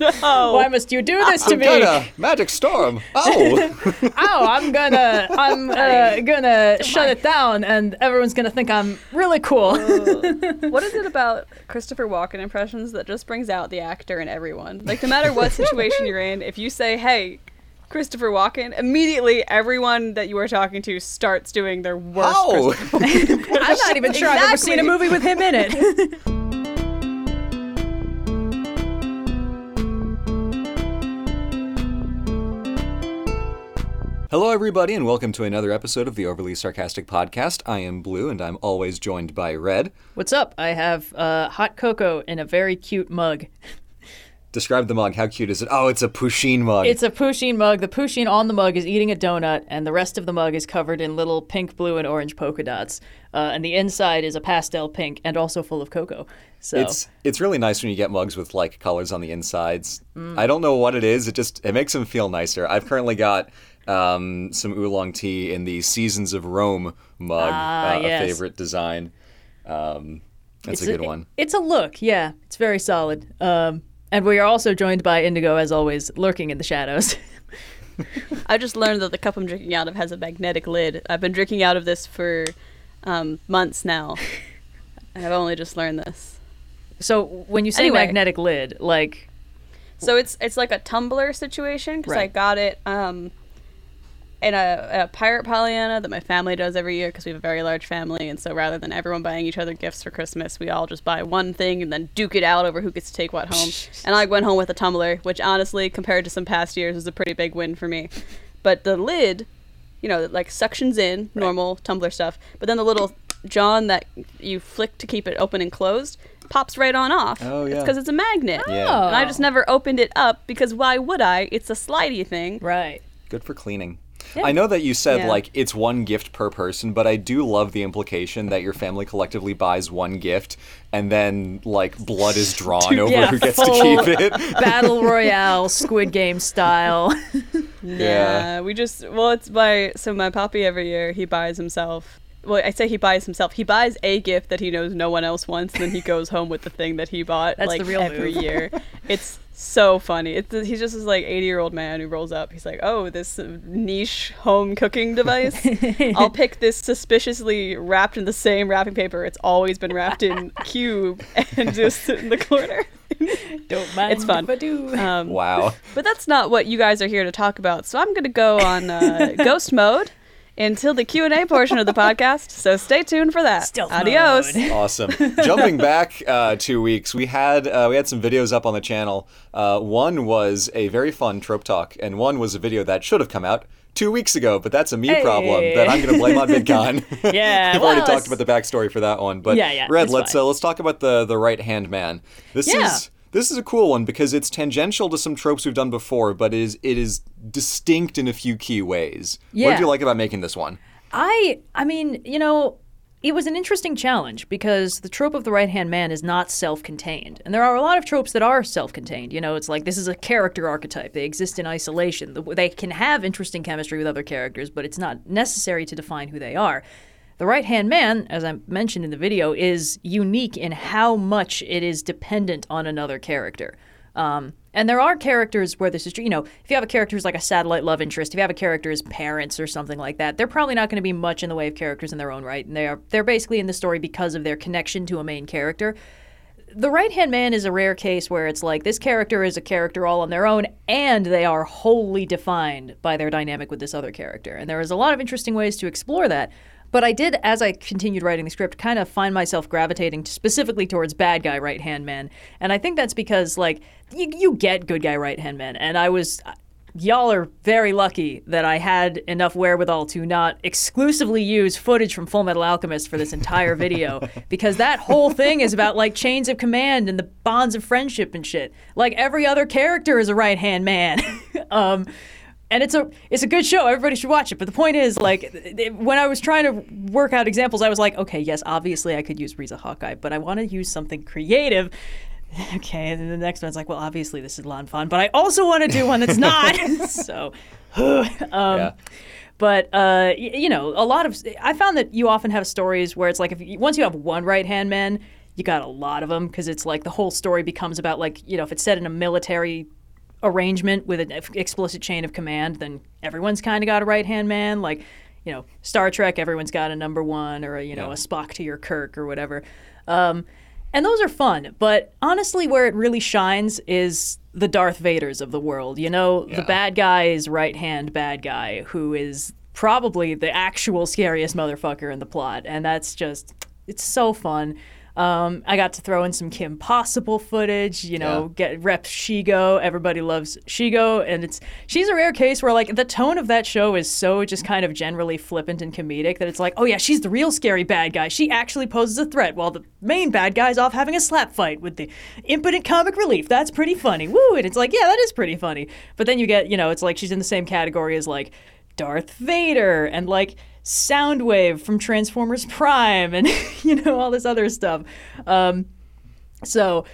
No. Why must you do this to me? Gonna magic storm. Oh, Oh, I'm gonna, I'm uh, gonna shut it down, and everyone's gonna think I'm really cool. What is it about Christopher Walken impressions that just brings out the actor in everyone? Like, no matter what situation you're in, if you say, hey, Christopher Walken, immediately everyone that you are talking to starts doing their worst. oh. I'm not even sure I've ever seen a movie with him in it. Hello, everybody, and welcome to another episode of the Overly Sarcastic Podcast. I am Blue, and I'm always joined by Red. What's up? I have uh, hot cocoa in a very cute mug. Describe the mug. How cute is it? Oh, it's a Pusheen mug. It's a Pusheen mug. The Pusheen on the mug is eating a donut, and the rest of the mug is covered in little pink, blue, and orange polka dots. Uh, and the inside is a pastel pink and also full of cocoa. So It's it's really nice when you get mugs with like colors on the insides. Mm. I don't know what it is. It just it makes them feel nicer. I've currently got um, some oolong tea in the Seasons of Rome mug, Ah, uh, yes. a favorite design. Um, that's it's a good one. It's a look, yeah. It's very solid. Um, and we are also joined by Indigo, as always, lurking in the shadows. I just learned that the cup I'm drinking out of has a magnetic lid. I've been drinking out of this for um, months now. I've only just learned this. so when you say Anyway. magnetic lid, like So it's it's like a tumbler situation because I got it um, in a, a pirate Pollyanna that my family does every year because we have a very large family, and so rather than everyone buying each other gifts for Christmas, we all just buy one thing and then duke it out over who gets to take what home. and I went home with a tumbler, which honestly, compared to some past years, is a pretty big win for me. But the lid, you know, like suctions in normal tumbler stuff, but then the little John that you flick to keep it open and closed pops right on off. Oh, yeah. It's because it's a magnet. Yeah. And I just never opened it up because why would I? It's a slidey thing. right. Good for cleaning. I know that you said Yeah. like it's one gift per person, but I do love the implication that your family collectively buys one gift and then like blood is drawn over yeah, who gets to keep it. Battle Royale, Squid Game style. Yeah. We just well, it's my so my poppy every year he buys himself. Well, I say he buys himself. He buys a gift that he knows no one else wants, and then he goes home with the thing that he bought. That's like the real every move. year. It's so funny. It's he's just this like eighty year old man who rolls up. He's like, oh, this uh, niche home cooking device. I'll pick this suspiciously wrapped in the same wrapping paper it's always been wrapped in cube, and just in the corner. Don't mind It's fun. if do. Um, Wow. But that's not what you guys are here to talk about. So I'm going to go on uh, ghost mode until the Q&A portion of the podcast. So stay tuned for that. Stealth Adios. mode. Awesome. Jumping back uh, two weeks, we had uh, we had some videos up on the channel. Uh, one was a very fun trope talk, and one was a video that should have come out two weeks ago. But that's a me problem that I'm going to blame on VidCon. Yeah, I've already well, talked about the backstory for that one. But Yeah, yeah, Red, let's uh, let's talk about the the right hand man. This Yeah. is. This is a cool one because it's tangential to some tropes we've done before, but it is it is distinct in a few key ways. What Yeah. did you like about making this one? I I mean, you know, it was an interesting challenge because the trope of the right-hand man is not self-contained. And there are a lot of tropes that are self-contained. You know, it's like this is a character archetype. They exist in isolation. They can have interesting chemistry with other characters, but it's not necessary to define who they are. The right-hand man, as I mentioned in the video, is unique in how much it is dependent on another character. Um, and there are characters where this is true. You know, if you have a character who's like a satellite love interest, if you have a character as parents or something like that, they're probably not going to be much in the way of characters in their own right. And they are they're basically in the story because of their connection to a main character. The right hand man is a rare case where it's like this character is a character all on their own, and they are wholly defined by their dynamic with this other character. And there is a lot of interesting ways to explore that. But I did, as I continued writing the script, kind of find myself gravitating specifically towards bad guy right hand men. And I think that's because, like, you, you get good guy right hand men. And I was. Y'all are very lucky that I had enough wherewithal to not exclusively use footage from Full Metal Alchemist for this entire video because that whole thing is about like chains of command and the bonds of friendship and shit. Like every other character is a right hand man. um, and it's a it's a good show. Everybody should watch it. But the point is, like, it- when I was trying to work out examples, I was like, okay, yes, obviously I could use Riza Hawkeye, but I want to use something creative. Okay, and then the next one's like, well, obviously this is Lan Fan, but I also want to do one that's not. so, um, yeah. but uh, y- you know, a lot of I found that you often have stories where it's like if you, once you have one right hand man, you got a lot of them because it's like the whole story becomes about like you know if it's set in a military arrangement with an explicit chain of command, then everyone's kind of got a right hand man. Like, you know, Star Trek, everyone's got a number one or a, you know Yeah. a Spock to your Kirk or whatever. Um, and those are fun, but honestly, where it really shines is the Darth Vaders of the world. You know, the bad guy is right hand bad guy who is probably the actual scariest motherfucker in the plot, and that's just it's so fun. Um, I got to throw in some Kim Possible footage, you know, get rep Shego. Everybody loves Shego, and it's she's a rare case where like the tone of that show is so just kind of generally flippant and comedic that it's like, oh yeah, she's the real scary bad guy. She actually poses a threat, while the main bad guy's off having a slap fight with the impotent comic relief. That's pretty funny. Woo! And it's like, yeah, that is pretty funny. But then you get, you know, it's like she's in the same category as like Darth Vader and like Soundwave from Transformers Prime and you know all this other stuff. Um, so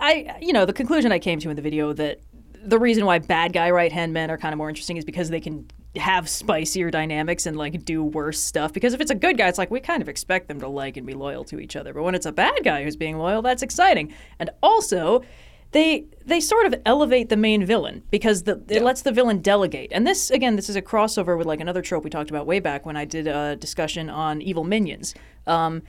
I you know the conclusion I came to in the video that the reason why bad guy right hand men are kind of more interesting is because they can have spicier dynamics and like do worse stuff. Because if it's a good guy it's like we kind of expect them to like and be loyal to each other. But when it's a bad guy who's being loyal that's exciting. And also they they sort of elevate the main villain because the, it lets the villain delegate. And this again, this is a crossover with like another trope we talked about way back when I did a discussion on evil minions. Um,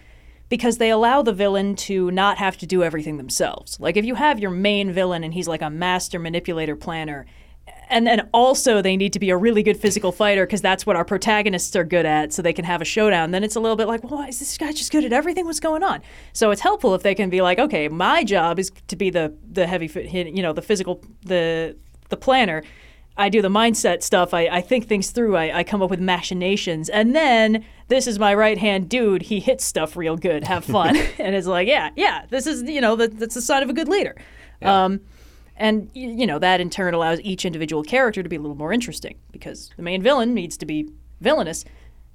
because they allow the villain to not have to do everything themselves. Like if you have your main villain and he's like a master manipulator planner, and then also they need to be a really good physical fighter because that's what our protagonists are good at, so they can have a showdown. Then it's a little bit like, well, why is this guy just good at everything? What's going on? So it's helpful if they can be like, okay, my job is to be the the heavy, you know, the physical, the the planner. I do the mindset stuff. I, I think things through. I, I come up with machinations. And then this is my right hand dude. He hits stuff real good. Have fun. and it's like, yeah, yeah, this is, you know, that, that's the sign of a good leader. Um, and, you know, that in turn allows each individual character to be a little more interesting because the main villain needs to be villainous.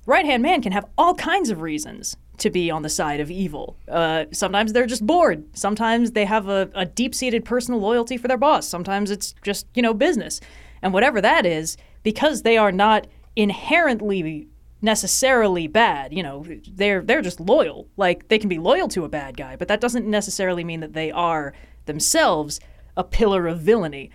Right hand man can have all kinds of reasons to be on the side of evil. Uh, sometimes they're just bored. Sometimes they have a, a deep seated personal loyalty for their boss. Sometimes it's just, you know, business. And whatever that is, because they are not inherently necessarily bad, you know, they're they're just loyal. Like they can be loyal to a bad guy, but that doesn't necessarily mean that they are themselves a pillar of villainy.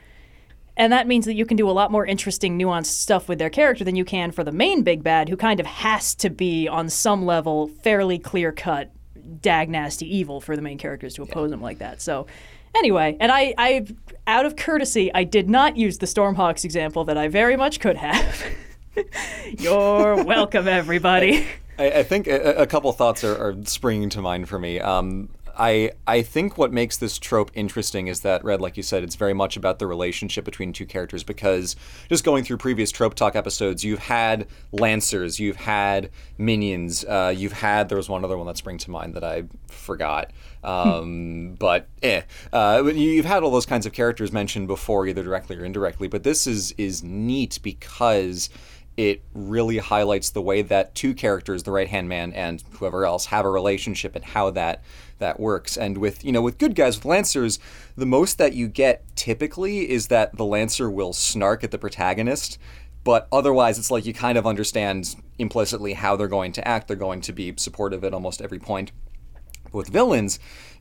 And that means that you can do a lot more interesting, nuanced stuff with their character than you can for the main big bad, who kind of has to be, on some level, fairly clear cut, dag nasty evil for the main characters to oppose him like that. So, anyway, and I, I, out of courtesy, I did not use the Stormhawks example that I very much could have. You're welcome, everybody. I, I think a, a couple thoughts are, are springing to mind for me. Um, I I think what makes this trope interesting is that Red, like you said, it's very much about the relationship between two characters. Because just going through previous trope talk episodes, you've had lancers, you've had minions, uh, you've had there was one other one that sprang to mind that I forgot. Um, but eh, uh, you- you've had all those kinds of characters mentioned before, either directly or indirectly. But this is is neat because it really highlights the way that two characters, the right hand man and whoever else, have a relationship and how that that works. And with you know with good guys with lancers, the most that you get typically is that the lancer will snark at the protagonist. But otherwise, it's like you kind of understand implicitly how they're going to act. They're going to be supportive at almost every point. But with villains,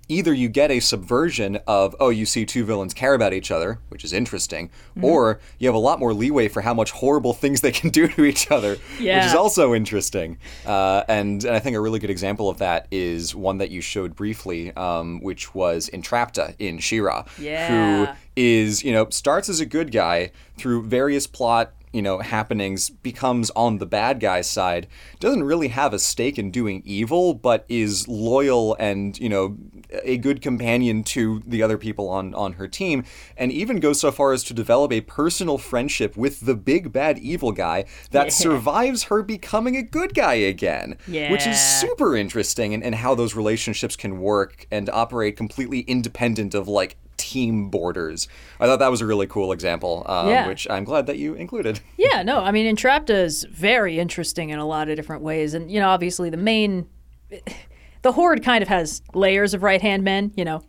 either you get a subversion of, oh, you see two villains care about each other, which is interesting, or you have a lot more leeway for how much horrible things they can do to each other, which is also interesting. Uh, and, and I think a really good example of that is one that you showed briefly, um, which was Entrapta in She-Ra, Yeah. who is, you know, starts as a good guy through various plot you know happenings becomes on the bad guy's side doesn't really have a stake in doing evil but is loyal and you know a good companion to the other people on on her team and even goes so far as to develop a personal friendship with the big bad evil guy that Yeah. survives her becoming a good guy again which is super interesting and, and how those relationships can work and operate completely independent of like team borders i thought that was a really cool example um, Yeah. which i'm glad that you included Yeah, no, I mean, Entrapta is very interesting in a lot of different ways. And, you know, obviously the main. The Horde kind of has layers of right hand men, you know,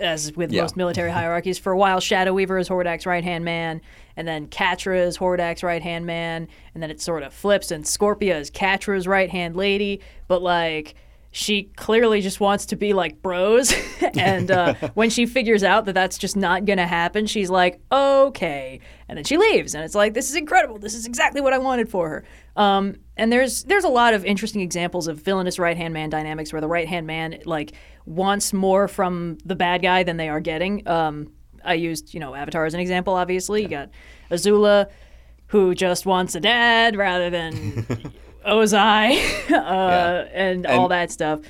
as with Yeah. most military hierarchies. For a while, Shadow Weaver is Hordak's right hand man, and then Catra is Hordak's right hand man, and then it sort of flips, and Scorpia is Catra's right hand lady. But, like, she clearly just wants to be like bros. and uh, when she figures out that that's just not going to happen, she's like, okay. And then she leaves. And it's like, this is incredible. This is exactly what I wanted for her. Um, and there's there's a lot of interesting examples of villainous right hand man dynamics where the right hand man like wants more from the bad guy than they are getting. Um, I used you know Avatar as an example. Obviously, you got Azula, who just wants a dad rather than Ozai, uh, and, all that stuff.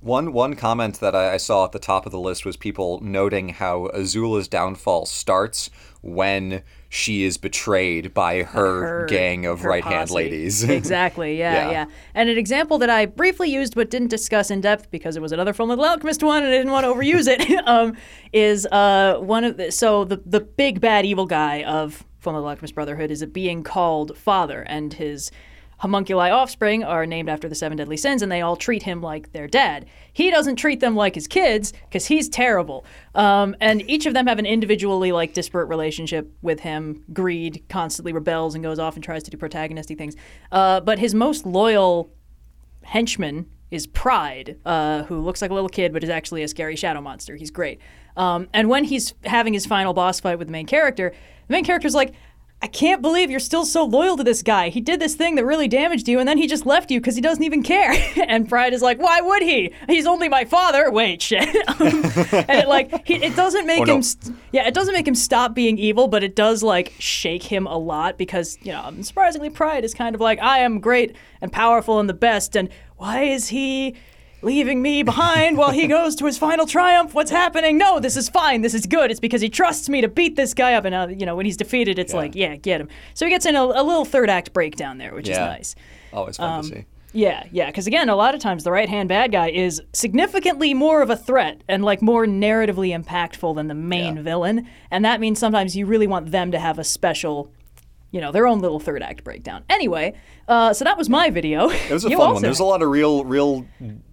One one comment that I, I saw at the top of the list was people noting how Azula's downfall starts when she is betrayed by her, her- gang of her right hand ladies. exactly. Yeah, Yeah. yeah, And an example that I briefly used but didn't discuss in depth because it was another Full Metal Alchemist one and I didn't want to overuse it. um, is uh, one of the, so the the big bad evil guy of Full Metal Alchemist Brotherhood is a being called Father, and his homunculi offspring are named after the seven deadly sins, and they all treat him like their dad. He doesn't treat them like his kids because he's terrible. Um, and each of them have an individually like disparate relationship with him. Greed constantly rebels and goes off and tries to do protagonisty things. Uh, but his most loyal henchman is Pride, uh, who looks like a little kid but is actually a scary shadow monster. He's great. Um, and when he's having his final boss fight with the main character, the main character's like, I can't believe you're still so loyal to this guy. He did this thing that really damaged you, and then he just left you because he doesn't even care. and Pride is like, Why would he? He's only my father. Wait, shit. Um, and it like he, it doesn't make Oh, no. him. St- yeah, it doesn't make him stop being evil, but it does like shake him a lot because you know, surprisingly, Pride is kind of like, I am great and powerful and the best, and why is he? Leaving me behind while he goes to his final triumph. What's happening? No, this is fine. This is good. It's because he trusts me to beat this guy up. And uh, you know, when he's defeated, it's Yeah. like, yeah, get him. So he gets in a, a little third act breakdown there, which is nice. Always fun to see. Yeah, yeah, because again, a lot of times the right hand bad guy is significantly more of a threat and like more narratively impactful than the main Yeah. villain. And that means sometimes you really want them to have a special, you know, their own little third act breakdown. Anyway, uh, so that was my video. It was a you fun also- one. There's a lot of real, real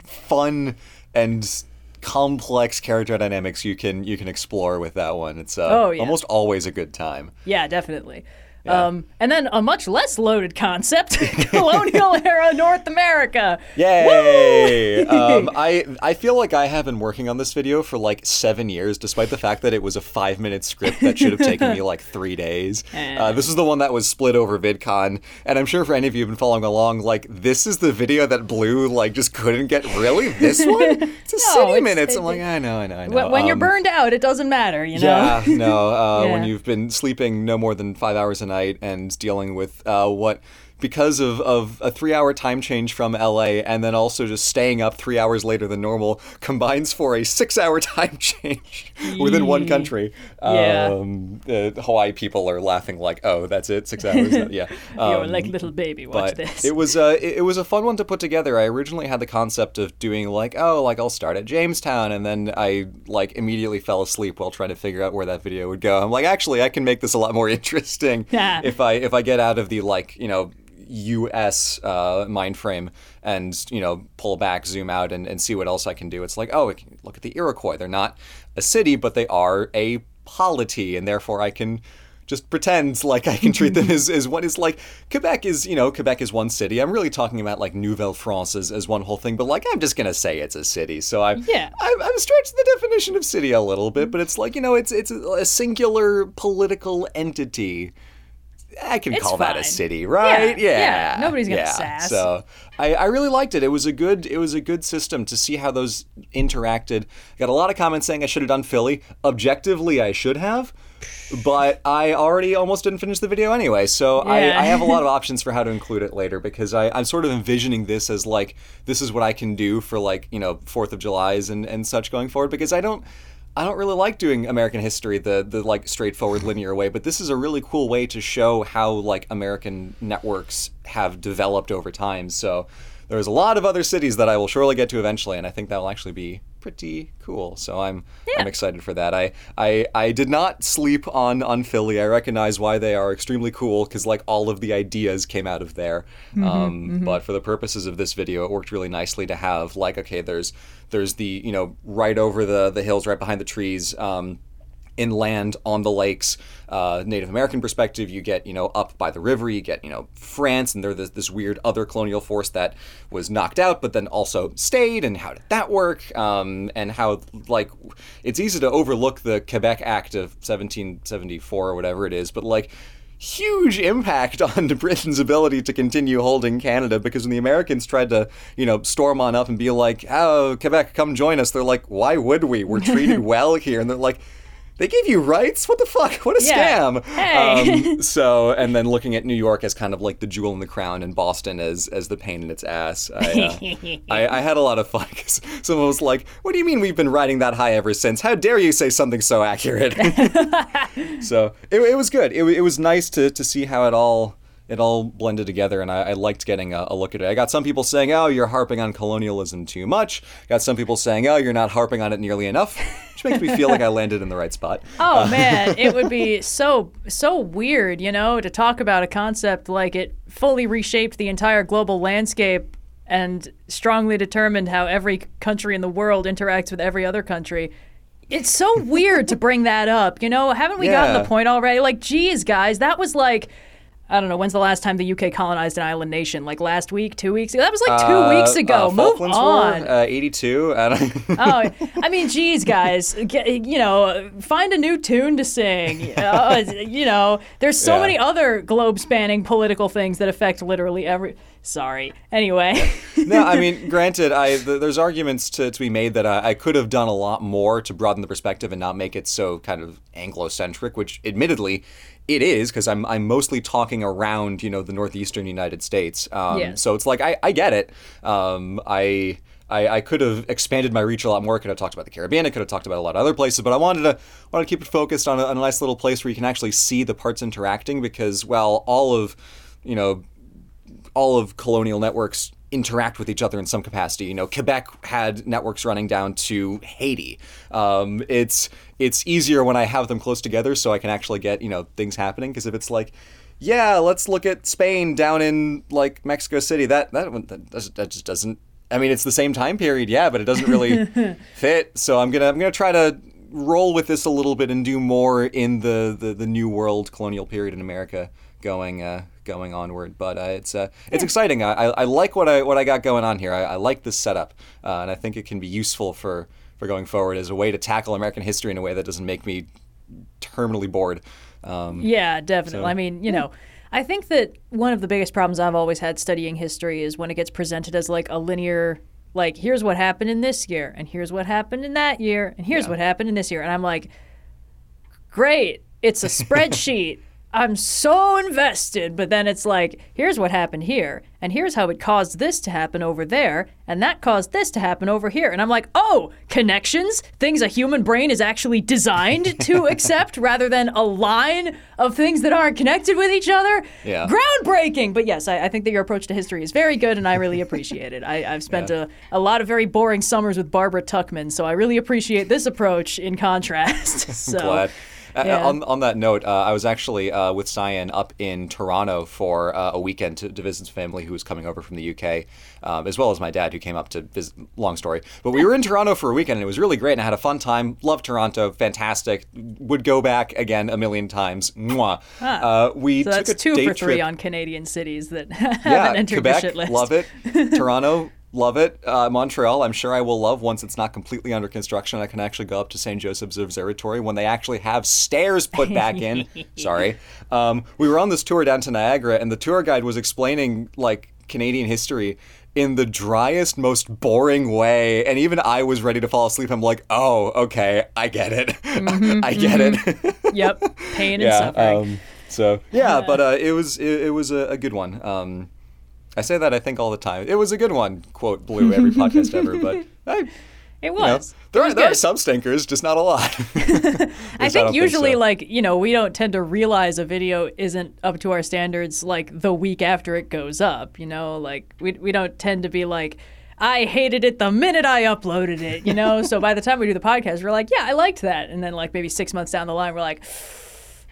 fun and complex character dynamics you can you can explore with that one. It's uh, Oh, yeah. almost always a good time. Yeah, definitely. Um, and then a much less loaded concept, colonial era North America. Yay! um, I I feel like I have been working on this video for like seven years, despite the fact that it was a five minute script that should have taken me like three days. Uh, this is the one that was split over VidCon, and I'm sure for any of you who've been following along, like this is the video that Blue like just couldn't get. Really, this one? It's a No, city minutes. it- I'm like, I know, I know, I know. When, when you're Um, burned out, it doesn't matter, you know? yeah, no. Uh, When you've been sleeping no more than five hours a night and dealing with uh, what, because of, of a three hour time change from LA and then also just staying up three hours later than normal combines for a six hour time change within one country. Yeah. Um, the Hawaii people are laughing like, oh, that's it, six hours? yeah. You're Um, like little baby, watch but this. it was uh, it, it was a fun one to put together. I originally had the concept of doing like oh like I'll start at Jamestown and then I like immediately fell asleep while trying to figure out where that video would go. I'm like actually I can make this a lot more interesting Yeah. if I if I get out of the like you know U.S. Uh, mind frame and you know pull back, zoom out, and, and see what else I can do. It's like oh, look at the Iroquois. They're not a city, but they are a polity, and therefore I can just pretend like I can treat them as, as one is like Quebec is you know Quebec is one city. I'm really talking about like Nouvelle France as, as one whole thing, but like I'm just gonna say it's a city. So I'm Yeah. I'm, I'm stretching the definition of city a little bit, but it's like you know it's it's a singular political entity. I can It's call that a city, right? Yeah, Yeah, yeah, nobody's gonna sass. So I, I really liked it. It was a good it was a good system to see how those interacted. Got a lot of comments saying I should have done Philly. Objectively, I should have, but I already almost didn't finish the video anyway. So Yeah. I, I have a lot of options for how to include it later because I, I'm sort of envisioning this as like this is what I can do for like you know Fourth of July's and and such going forward because I don't. I don't really like doing American history the the like straightforward linear way, but this is a really cool way to show how like American networks have developed over time. So there's a lot of other cities that I will surely get to eventually, and I think that will actually be pretty cool. So I'm I'm excited for that. I I, I did not sleep on on Philly. I recognize why they are extremely cool because like all of the ideas came out of there. um, But for the purposes of this video, it worked really nicely to have like okay, there's there's the you know right over the the hills, right behind the trees. Um, inland on the lakes. Uh, Native American perspective, you get you know up by the river, you get you know France, and they're this, this weird other colonial force that was knocked out, but then also stayed. And how did that work? Um, and how like it's easy to overlook the Quebec Act of 1774 or whatever it is, but like huge impact on Britain's ability to continue holding Canada because when the Americans tried to, you know, storm on up and be like, "Oh, Quebec, come join us," they're like, "Why would we? We're treated well here," and they're like. They gave you rights? What the fuck? What a Yeah. scam! Hey. Um, so, and then looking at New York as kind of like the jewel in the crown, and Boston as as the pain in its ass. I, uh, I, I had a lot of fun because someone was like, "What do you mean we've been riding that high ever since? How dare you say something so accurate?" so it, it was good. It, it was nice to to see how it all it all blended together, and I, I liked getting a, a look at it. I got some people saying, "Oh, you're harping on colonialism too much." Got some people saying, "Oh, you're not harping on it nearly enough," which makes me feel like I landed in the right spot. Oh uh, man, it would be so so weird, you know, to talk about a concept like it fully reshaped the entire global landscape and strongly determined how every country in the world interacts with every other country. It's so weird to bring that up, you know? Haven't we gotten the point already? Like, geez, guys, that was like I don't know, when's the last time the UK colonized an island nation? Like last week, two weeks ago? That was like two Uh, weeks ago. uh, Move on. War, uh, 82. I don't- oh, I mean, geez, guys, get, you know, find a new tune to sing. Uh, you know, there's so Yeah. many other globe-spanning political things that affect literally every. Sorry. Anyway, no, I mean, granted, I th- there's arguments to, to be made that I, I could have done a lot more to broaden the perspective and not make it so kind of Anglo-centric, which admittedly it is because I'm I'm mostly talking around you know the northeastern United States. Um, Yes. So it's like I, I get it. Um, I. I, I could have expanded my reach a lot more. I could have talked about the Caribbean. I could have talked about a lot of other places, but I wanted to wanted to keep it focused on a, on a nice little place where you can actually see the parts interacting. Because well, all of you know all of colonial networks interact with each other in some capacity. You know, Quebec had networks running down to Haiti. Um, it's it's easier when I have them close together, so I can actually get you know things happening. Because if it's like, yeah, let's look at Spain down in like Mexico City, that that one- that, that just doesn't. I mean, it's the same time period, yeah, but it doesn't really fit. So I'm gonna I'm gonna try to roll with this a little bit and do more in the the, the new world colonial period in America going uh, going onward. But uh, it's uh, it's exciting. I, I, I like what I what I got going on here. I, I like this setup, uh, and I think it can be useful for for going forward as a way to tackle American history in a way that doesn't make me terminally bored. Um, yeah, definitely. So- I mean, you know, I think that one of the biggest problems I've always had studying history is when it gets presented as like a linear. Like here's what happened in this year, and here's what happened in that year, and here's Yeah. what happened in this year, and I'm like, great, it's a spreadsheet. I'm so invested, but then it's like, here's what happened here, and here's how it caused this to happen over there, and that caused this to happen over here. And I'm like, oh, connections? Things a human brain is actually designed to accept rather than a line of things that aren't connected with each other? Yeah. Groundbreaking! But yes, I, I think that your approach to history is very good, and I really appreciate it. I, I've spent a, a lot of very boring summers with Barbara Tuchman, so I really appreciate this approach in contrast. so, glad. Uh, on, on that note, uh, I was actually uh, with Cyan up in Toronto for uh, a weekend to, to visit some family who was coming over from the UK, um, as well as my dad who came up to visit. Long story, but we were in Toronto for a weekend and it was really great and I had a fun time. Love Toronto, fantastic. Would go back again a million times. Mwah. Uh, we So took that's a two day for three trip. on Canadian cities that haven't yeah, entered Quebec, the shit list. love it. Toronto, love it. Uh, Montreal, I'm sure I will love once it's not completely under construction. I can actually go up to St. Joseph's Observatory when they actually have stairs put back in. Sorry. Um, we were on this tour down to Niagara, and the tour guide was explaining like Canadian history in the driest, most boring way. And even I was ready to fall asleep. I'm like, oh, okay, I get it. I get it. Yep, pain and suffering. Um, so yeah, but uh, it was it, it was a, a good one. Um, I say that I think all the time. It was a good one. Quote Blue every podcast ever, but I, you it know, was. there It are was there are some stinkers, just not a lot. I think usually, so. like you know, we don't tend to realize a video isn't up to our standards like the week after it goes up. You know, like we we don't tend to be like. I hated it the minute I uploaded it, you know? so by the time we do the podcast, we're like, yeah, I liked that. And then, like, maybe six months down the line, we're like,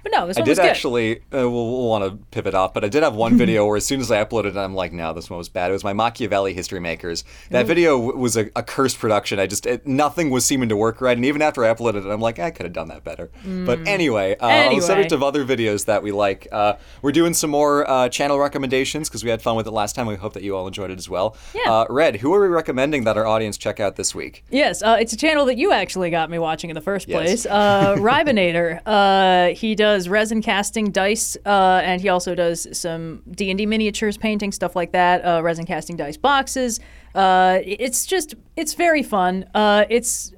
But no, this I one did was good. actually. Uh, we'll, we'll want to pivot off, but I did have one video where, as soon as I uploaded it, I'm like, "No, this one was bad." It was my Machiavelli History Makers. That video w- was a, a cursed production. I just it, nothing was seeming to work right, and even after I uploaded it, I'm like, I could have done that better. But anyway, uh, on the Anyway. subject of other videos that we like, uh, we're doing some more uh, channel recommendations because we had fun with it last time. We hope that you all enjoyed it as well. Yeah. Uh, Red, who are we recommending that our audience check out this week? Yes, uh, it's a channel that you actually got me watching in the first Yes. place. Uh, Rybonator. Uh, he does resin casting dice, uh, and he also does some D and D miniatures, painting stuff like that. Uh, resin casting dice boxes. Uh, it's just it's very fun. Uh, it's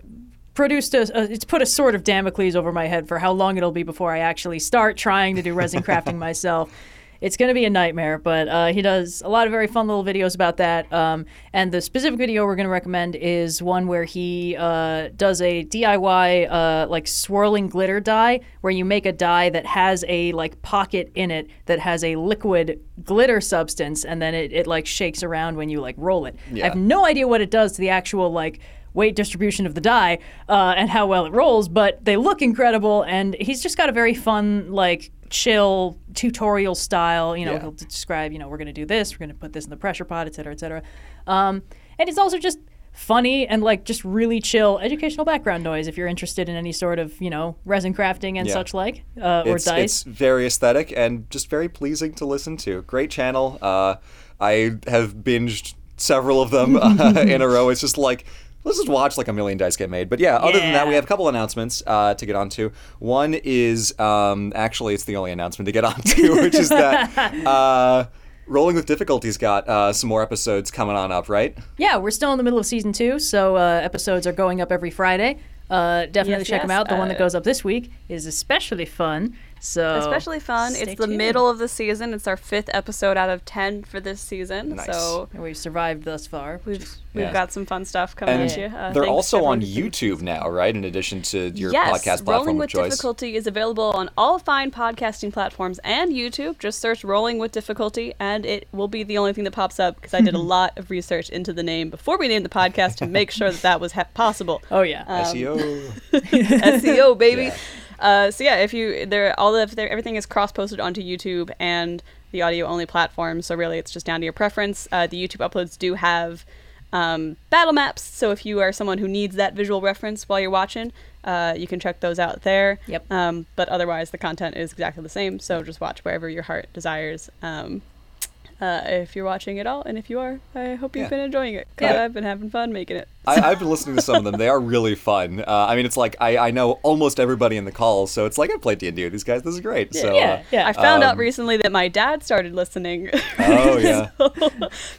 produced a, a it's put a sort of Damocles over my head for how long it'll be before I actually start trying to do resin crafting myself. It's going to be a nightmare, but uh, he does a lot of very fun little videos about that. Um, and the specific video we're going to recommend is one where he uh, does a DIY uh, like swirling glitter die, where you make a die that has a like pocket in it that has a liquid glitter substance, and then it, it like shakes around when you like roll it. I have no idea what it does to the actual like weight distribution of the die uh, and how well it rolls, but they look incredible. And he's just got a very fun, like, chill tutorial style. You know, Yeah. he'll describe, you know, we're going to do this, we're going to put this in the pressure pot, et cetera, et cetera. Um, and it's also just funny and like just really chill educational background noise if you're interested in any sort of you know resin crafting and Yeah. such like uh, or it's, dice it's very aesthetic and just very pleasing to listen to. Great channel. Uh, I have binged several of them uh, in a row. It's just like let's just watch like a million dice get made. But yeah, other than that, we have a couple announcements uh, to get onto. One is um, actually it's the only announcement to get onto, which is that. Uh, Rolling with Difficulty's got uh, some more episodes coming on up, right? Yeah, we're still in the middle of season two, so uh, episodes are going up every Friday. Uh, definitely Yes, check them out. The one that uh, goes up this week is especially fun. So Especially fun. stay It's the tuned. middle of the season. It's our fifth episode out of ten for this season. Nice. So And we've survived thus far. we've we've Yeah. got some fun stuff coming And at you. Uh, they're also on YouTube now, right? In addition to your yes, podcast platform Rolling with choice. Difficulty is available on all fine podcasting platforms and YouTube. Just search Rolling with Difficulty, and it will be the only thing that pops up because I did a lot of research into the name before we named the podcast to make sure that that was ha- possible. Oh yeah. Um, SEO. SEO baby. Yeah. Uh, so yeah, if you there all of there, everything is cross posted onto YouTube and the audio only platform. So really, it's just down to your preference. Uh, the YouTube uploads do have um, battle maps, so if you are someone who needs that visual reference while you're watching, uh, you can check those out there. Yep. Um, but otherwise, the content is exactly the same. So just watch wherever your heart desires. Um, uh, if you're watching it all, and if you are, I hope you've Yeah. been enjoying it. 'cause Yeah. I've been having fun making it. I, I've been listening to some of them. They are really fun. Uh, I mean, it's like I, I know almost everybody in the call, so it's like I played D and D with these guys. This is great. So, yeah, uh, yeah. I found out Um, recently that my dad started listening. Oh yeah.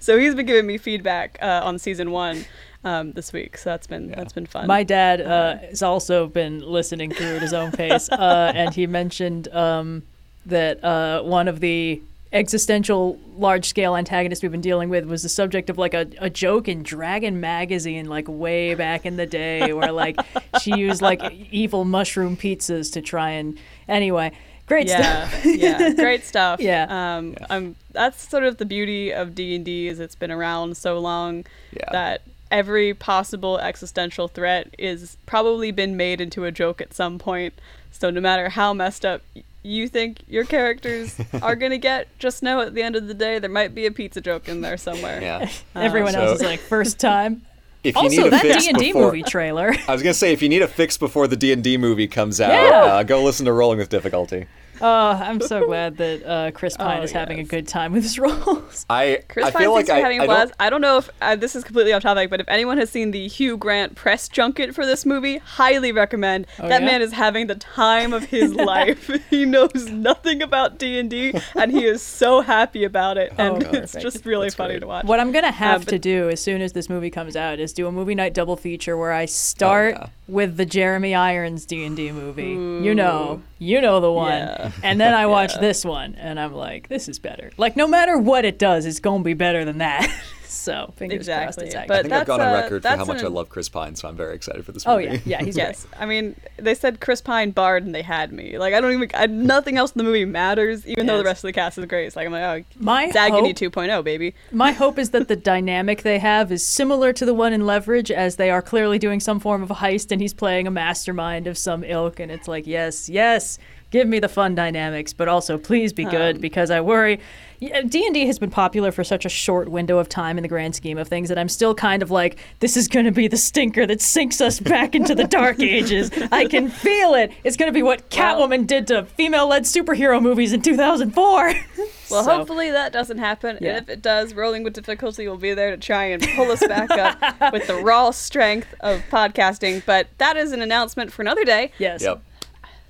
so he's been giving me feedback uh, on season one um, this week. So that's been that's been fun. My dad uh, has also been listening through at his own pace, uh, and he mentioned um, that uh, one of the existential large-scale antagonist we've been dealing with was the subject of like a, a joke in Dragon magazine, like way back in the day, where like she used like evil mushroom pizzas to try and anyway, great yeah, stuff. yeah, great stuff. Yeah. um, um, that's sort of the beauty of D and D is it's been around so long Yeah. that every possible existential threat is probably been made into a joke at some point. So no matter how messed up y- you think your characters are gonna get, just know at the end of the day there might be a pizza joke in there somewhere. Yeah. Everyone So- else is like first time. If you Also, need a that fix D and D movie trailer. I was gonna say if you need a fix before the D and D movie comes out, Yeah. uh, go listen to Rolling with Difficulty. Oh, I'm so glad that uh, Chris Pine Oh, is having a good time with his roles. I Chris I Pine feel like I, having a I blast. don't, I don't know if uh, this is completely off topic, but if anyone has seen the Hugh Grant press junket for this movie, highly recommend. Oh, that yeah? man is having the time of his life. he knows nothing about D and D, and he is so happy about it, and Oh, it's just really That's funny great. to watch. What I'm gonna have but- to do as soon as this movie comes out is do a movie night double feature where I start yeah. with the Jeremy Irons D and D movie. You know, you know the one, Yeah. and then I watch Yeah. this one, and I'm like, this is better. Like no matter what it does, it's gonna be better than that. so fingers crossed. Exactly. It's accurate. But I think I've gone that's, on uh, record for how that's much I love Chris Pine, so I'm very excited for this movie. oh yeah, yeah, he's yes, I mean they said Chris Pine Bard, and they had me. Like I don't even. I, nothing else in the movie matters, even though the rest of the cast is great. It's like I'm like, oh, My Dagony hope- 2.0, baby. My hope is that the dynamic they have is similar to the one in Leverage, as they are clearly doing some form of a heist, and he's playing a mastermind of some ilk, and it's like, yes, yes, Give me the fun dynamics, but also please be good Um, because I worry. D and D has been popular for such a short window of time in the grand scheme of things that I'm still kind of like, this is going to be the stinker that sinks us back into the dark ages. I can feel it. It's going to be what Well- Catwoman did to female-led superhero movies in 2004. Well, So- hopefully that doesn't happen. Yeah. And if it does, Rolling with Difficulty will be there to try and pull us back up with the raw strength of podcasting. But that is an announcement for another day. yes. Yep.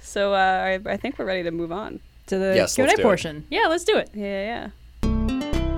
So uh, I, I think we're ready to move on. To the Yes, Q&A let's it. portion. Yeah, let's do it. Yeah, yeah.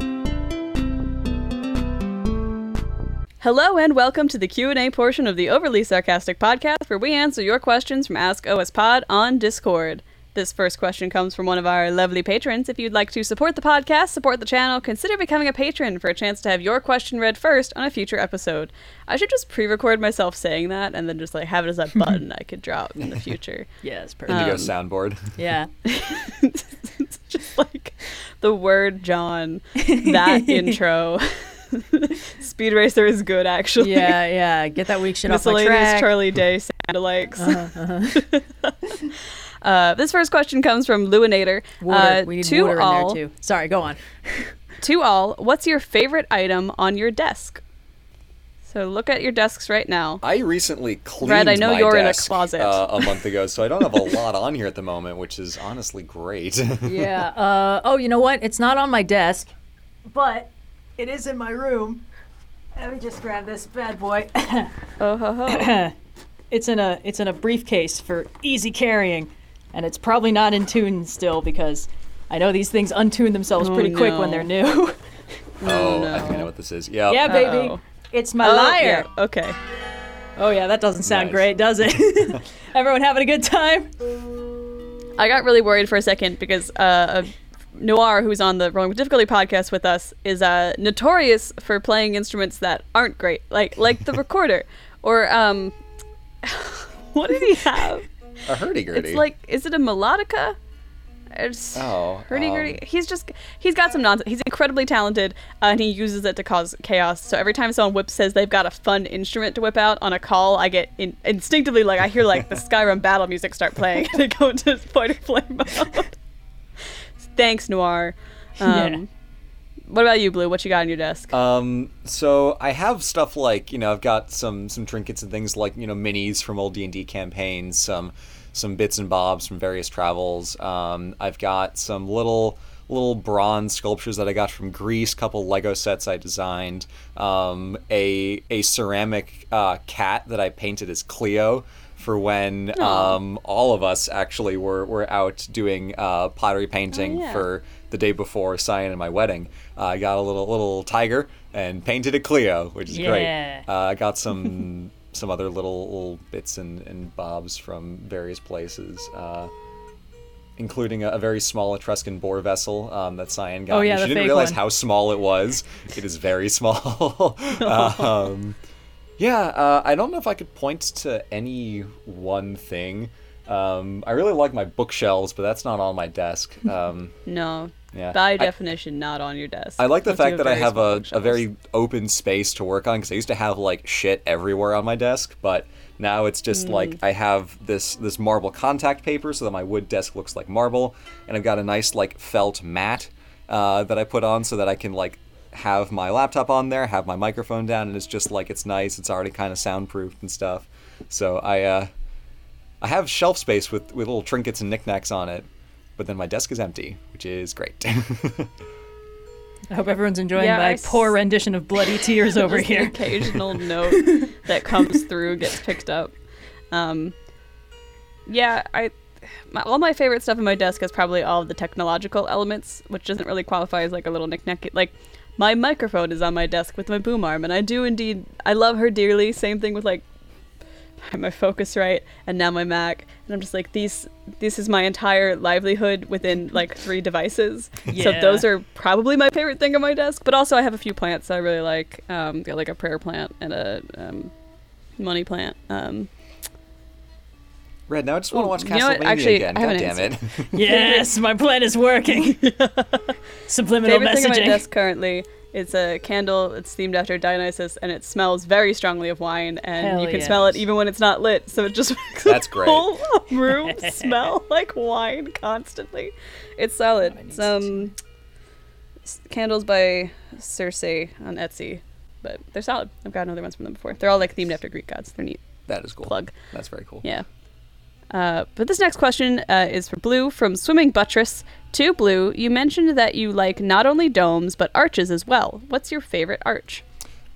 Hello and welcome to the Q&A portion of the Overly Sarcastic podcast where we answer your questions from Ask OS Pod on Discord. This first question comes from one of our lovely patrons. If you'd like to support the podcast, support the channel, consider becoming a patron for a chance to have your question read first on a future episode. I should just pre-record myself saying that and then just like have it as a button I could drop in the future. Yes, perfect. Indigo Um, soundboard. yeah. it's just like the word John, that intro. Speed Racer is good, actually. Yeah, yeah. Get that weak shit off my track. Uh-huh, Charlie Day sound alikes. Uh, this first question comes from Luinator. Water. Uh, we need to water all, in there too. Sorry, go on. To all, what's your favorite item on your desk? So look at your desks right now. I recently cleaned Red, I know my you're in a desk, closet. uh, a month ago, so I don't have a lot on here at the moment, which is honestly great. Yeah. Uh, oh, you know what? It's not on my desk, but it is in my room. Let me just grab this bad boy. Oh ho ho. it's in a it's in a briefcase for easy carrying, and it's probably not in tune still because I know these things untune themselves Oh, pretty quick when they're new. oh, no. I think I know what this is. Yeah. yeah, baby. Uh-oh. It's my Oh, liar. yeah, Okay. Oh yeah, that doesn't sound Nice. great, does it? Everyone having a good time? I got really worried for a second because uh, Noir, who's on the Rolling with Difficulty podcast with us, is uh, notorious for playing instruments that aren't great, like like the recorder, or um, what did he have? A hurdy-gurdy. It's like, is it a melodica? It's Oh, hurdy-gurdy. um, He's just he's got some nonsense. He's incredibly talented, uh, and he uses it to cause chaos. So every time someone whip says they've got a fun instrument to whip out on a call, I get in, instinctively like I hear like the Skyrim battle music start playing, and I go into fight or flight mode. Thanks, Noir. Um, Yeah. What about you, Blue? What you got on your desk? Um, so I have stuff like you know I've got some some trinkets and things like you know minis from old D and D campaigns, some some bits and bobs from various travels. Um, I've got some little little bronze sculptures that I got from Greece, couple Lego sets I designed, um, a a ceramic uh, cat that I painted as Cleo for when um, all of us actually were, were out doing uh, pottery painting yeah. for the day before Cyan and my wedding. Uh, I got a little little tiger and painted a Cleo, which is Yeah. great. Uh, I got some some other little, little bits and, and bobs from various places, uh, including a, a very small Etruscan boar vessel um, that Cyan got. Oh, yeah, she didn't realize one. how small it was. It is very small. um, yeah, uh, I don't know if I could point to any one thing. Um, I really like my bookshelves, but that's not on my desk. Um, no. yeah. By I- definition, not on your desk. I like the fact that I have a, a very open space to work on because I used to have like shit everywhere on my desk, but now it's just like Mm. I have this this marble contact paper so that my wood desk looks like marble, and I've got a nice like felt mat uh, that I put on so that I can like have my laptop on there, have my microphone down, and it's just like it's nice. It's already kind of soundproofed and stuff. So I uh, I have shelf space with with little trinkets and knickknacks on it, but then my desk is empty, which is great. I hope everyone's enjoying Yeah, my I s- poor rendition of Bloody Tears over Just the here. occasional note that comes through gets picked up. Um, yeah, I my, all my favorite stuff in my desk is probably all of the technological elements, which doesn't really qualify as like a little knickknack. Like my microphone is on my desk with my boom arm, and I do indeed I love her dearly. Same thing with like my Focusrite and now my Mac, and I'm just like these. This is my entire livelihood within like three devices. Yeah. So those are probably my favorite thing on my desk. But also I have a few plants that I really like. Um, got like a prayer plant and a um, money plant. Um, Red, now I just want to Ooh, watch you know what? Castlevania Actually, again. I have God an damn it. Yes, my plan is working. Subliminal favorite thing on my messaging. desk currently It's a candle. It's themed after Dionysus, and it smells very strongly of wine. And Hell you can smell it even when it's not lit. So it just makes That's the great. whole room smell like wine constantly. It's solid. It's um, s- candles by Circe on Etsy, but they're solid. I've got other ones from them before. They're all like themed after Greek gods. They're neat. That is cool. Plug. That's very cool. Yeah. Uh, but this next question uh, is for Blue from Swimming Buttress. To Blue, you mentioned that you like not only domes but arches as well. What's your favorite arch?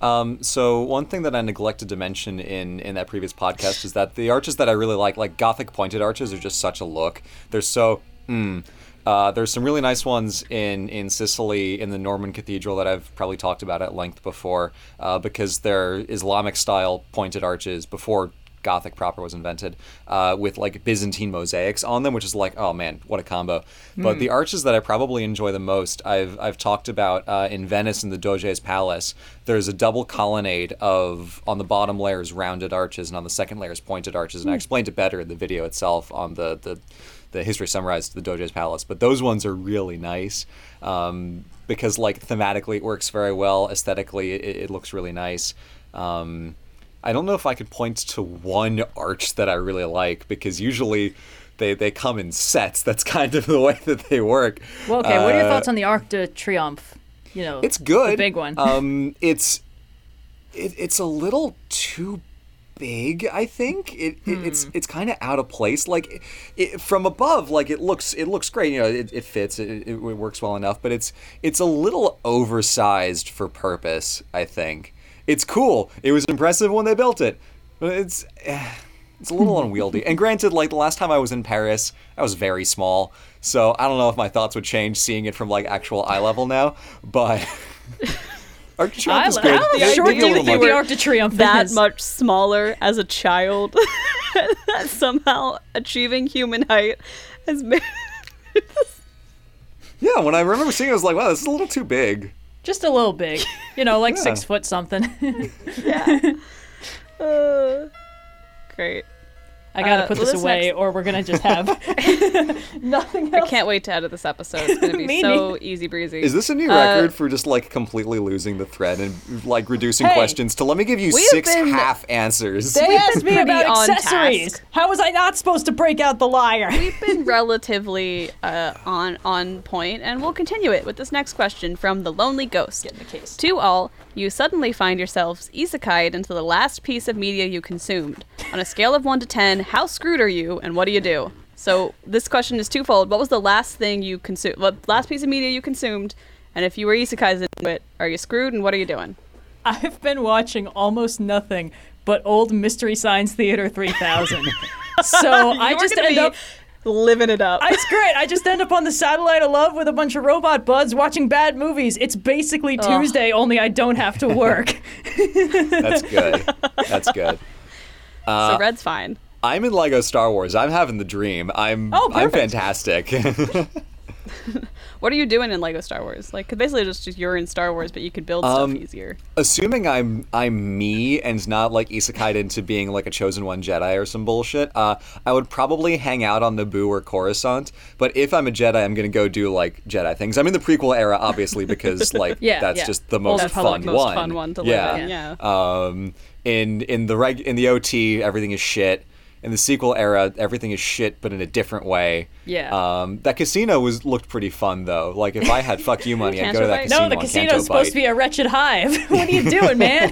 Um, so one thing that I neglected to mention in in that previous podcast is that the arches that I really like, like Gothic pointed arches, are just such a look. They're so. Mm, uh, there's some really nice ones in in Sicily in the Norman Cathedral that I've probably talked about at length before, uh, because they're Islamic style pointed arches before Gothic proper was invented, uh, with like Byzantine mosaics on them, which is like, oh man, what a combo. But the arches that I probably enjoy the most, I've I've talked about uh, in Venice in the Doge's Palace. There's a double colonnade of on the bottom layers rounded arches, and on the second layers pointed arches. And I explained it better in the video itself on the the the history summarized to the Doge's Palace. But those ones are really nice um, because like thematically it works very well. Aesthetically, it, it looks really nice. Um, I don't know if I could point to one arch that I really like because usually they, they come in sets. That's kind of the way that they work. Well, okay. what are your Uh, thoughts on the Arc de Triomphe? You know, It's good. The big one. um, it's it, it's a little too big. I think it, it it's it's kind of out of place. Like it, from above, like it looks it looks great. You know, it, it fits. It, it, it works well enough. But it's it's a little oversized for purpose. I think it's cool. It was impressive when they built it, but it's. eh, It's a little unwieldy. And granted, like the last time I was in Paris, I was very small. So I don't know if my thoughts would change seeing it from like actual eye level now. But Arc de Triomphe I, is good. how The short idea do you that think you the Arc de Triomphe That is? much smaller as a child, somehow achieving human height has made. Yeah, when I remember seeing it, I was like, wow, this is a little too big. Just a little big. You know, like Yeah. six foot something. yeah. Uh, great. I gotta Uh, put this this away, next- or we're gonna just have nothing I can't wait to edit this episode. It's gonna be so neither. easy breezy. Is this a new Uh, record for just like completely losing the thread and like reducing Hey. questions to let me give you six been- half answers? They asked me about accessories. task. How was I not supposed to break out the liar? We've been relatively uh, on on point, and we'll continue it with this next question from the Lonely Ghost. Get in the case. To all, you suddenly find yourselves isekai'd into the last piece of media you consumed. On a scale of 1 to 10, how screwed are you, and what do you do? So, this question is twofold. What was the last thing you consumed, what last piece of media you consumed? And if you were isekai'd into it, are you screwed, and what are you doing? I've been watching almost nothing but old Mystery Science Theater 3000. so I just end be up. Living it up. It's great. I just end up on the satellite of love with a bunch of robot buds watching bad movies. It's basically Tuesday, only I don't have to work. That's good. That's good. so, uh, Red's fine. I'm in Lego Star Wars. I'm having the dream. I'm Oh, I'm fantastic. What are you doing in Lego Star Wars? Like, 'cause basically, just, just you're in Star Wars, but you could build Um, stuff easier. Assuming I'm I'm me and not like isekai into being like a chosen one Jedi or some bullshit, uh, I would probably hang out on Naboo or Coruscant. But if I'm a Jedi, I'm gonna go do like Jedi things. I'm in the prequel era, obviously, because like Yeah, that's yeah. just the most fun most one. fun one to live yeah. in, yeah. Um, in in the reg in the OT, everything is shit. In the sequel era, everything is shit, but in a different way. Yeah. Um, that casino was looked pretty fun though. Like if I had fuck you money, I'd go to that casino no, the casino's supposed to be a wretched hive. what are you doing, man?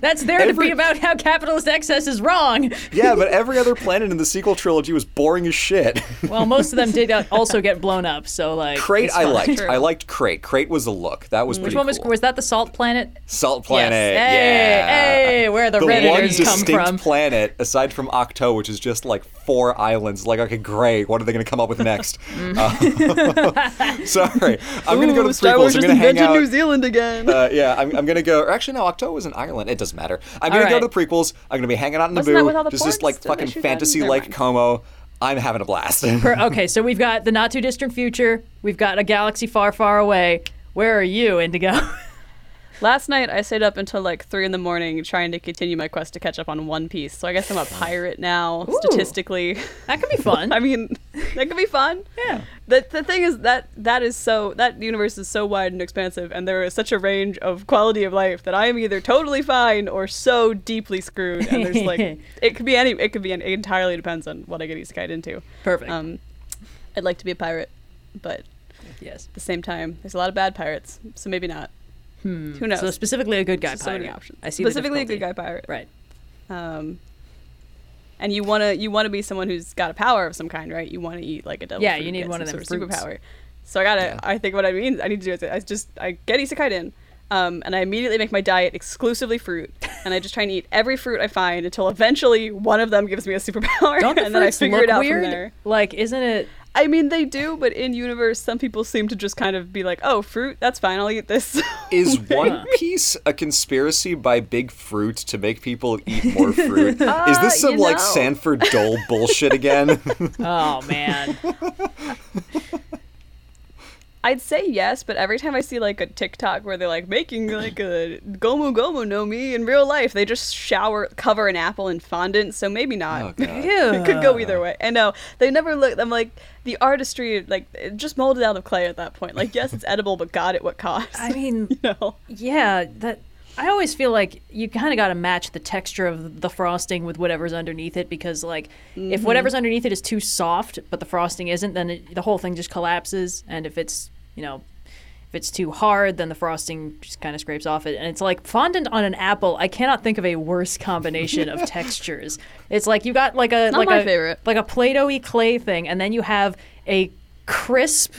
That's there to Every- be about how capitalist excess is wrong. Yeah, but every other planet in the sequel trilogy was boring as shit. Well, most of them did also get blown up, so like. Crait, I liked. True. I liked Crait. Crait was a look. That was Which pretty one was cool. was that? The salt planet? Salt Planet. Yes. Hey, yeah. hey, where the, the one redditors come distinct from. planet aside from Ahch-To, which is just like four islands. Like, okay, great. What are they going to come up with next? Uh, sorry, I'm going to go to the Star prequels. Wars I'm going to hang out. New Zealand again. Uh, yeah, I'm, I'm gonna go. Or actually, no. Ahch-To was in Ireland. It doesn't matter. I'm gonna go to the prequels. I'm gonna be hanging out in Wasn't that with all Naboo. the Just like fucking fantasy like Como. I'm having a blast. Per- okay, so we've got the not too distant future. We've got a galaxy far, far away. Where are you, Indigo? Last night I stayed up until like three in the morning trying to continue my quest to catch up on One Piece. So I guess I'm a pirate now, Ooh. statistically. that could be fun. I mean, that could be fun. yeah. the the thing is that that is so that universe is so wide and expansive, and there is such a range of quality of life that I am either totally fine or so deeply screwed. And there's like it could be any it could be it entirely depends on what I get isekai into. Perfect. Um, I'd like to be a pirate, but yes. at the same time, there's a lot of bad pirates, so maybe not. Who knows? So specifically a good guy so pirate. many options. I see. the Specifically a good guy difficulty. pirate. Right. Um, and you wanna you wanna be someone who's got a power of some kind, right? You want to eat like a devil. Yeah, fruit, you need one of them sort fruits. superpower. So I gotta. Yeah. I think what I mean I need to do is I just I get isekai in. Um, and I immediately make my diet exclusively fruit, and I just try and eat every fruit I find until eventually one of them gives me a superpower, Don't the and then I figure it out weird? from there. Like, isn't it? I mean, they do, but in universe, some people seem to just kind of be like, "Oh, fruit, that's fine. I'll eat this." Is One Piece a conspiracy by Big Fruit to make people eat more fruit? Is this some Uh, you like know. Sanford Dole bullshit again? Oh man. I'd say yes, but every time I see like a TikTok where they're like making like a Gomu Gomu no Mi in real life, they just shower cover an apple in fondant, so maybe not. Oh, God. it could go either way. And no, they never look. I'm like the artistry, like it just molded out of clay at that point. Like yes, it's edible, but God, at what cost? I mean, you know. yeah. That I always feel like you kind of got to match the texture of the frosting with whatever's underneath it because, like, Mm-hmm. if whatever's underneath it is too soft, but the frosting isn't, then it, the whole thing just collapses. And if it's, you know. If it's too hard, then the frosting just kind of scrapes off it. And it's like fondant on an apple. I cannot think of a worse combination of textures. It's like you got like a not like my a favorite. like a Play-Doh-y clay thing, and then you have a crisp,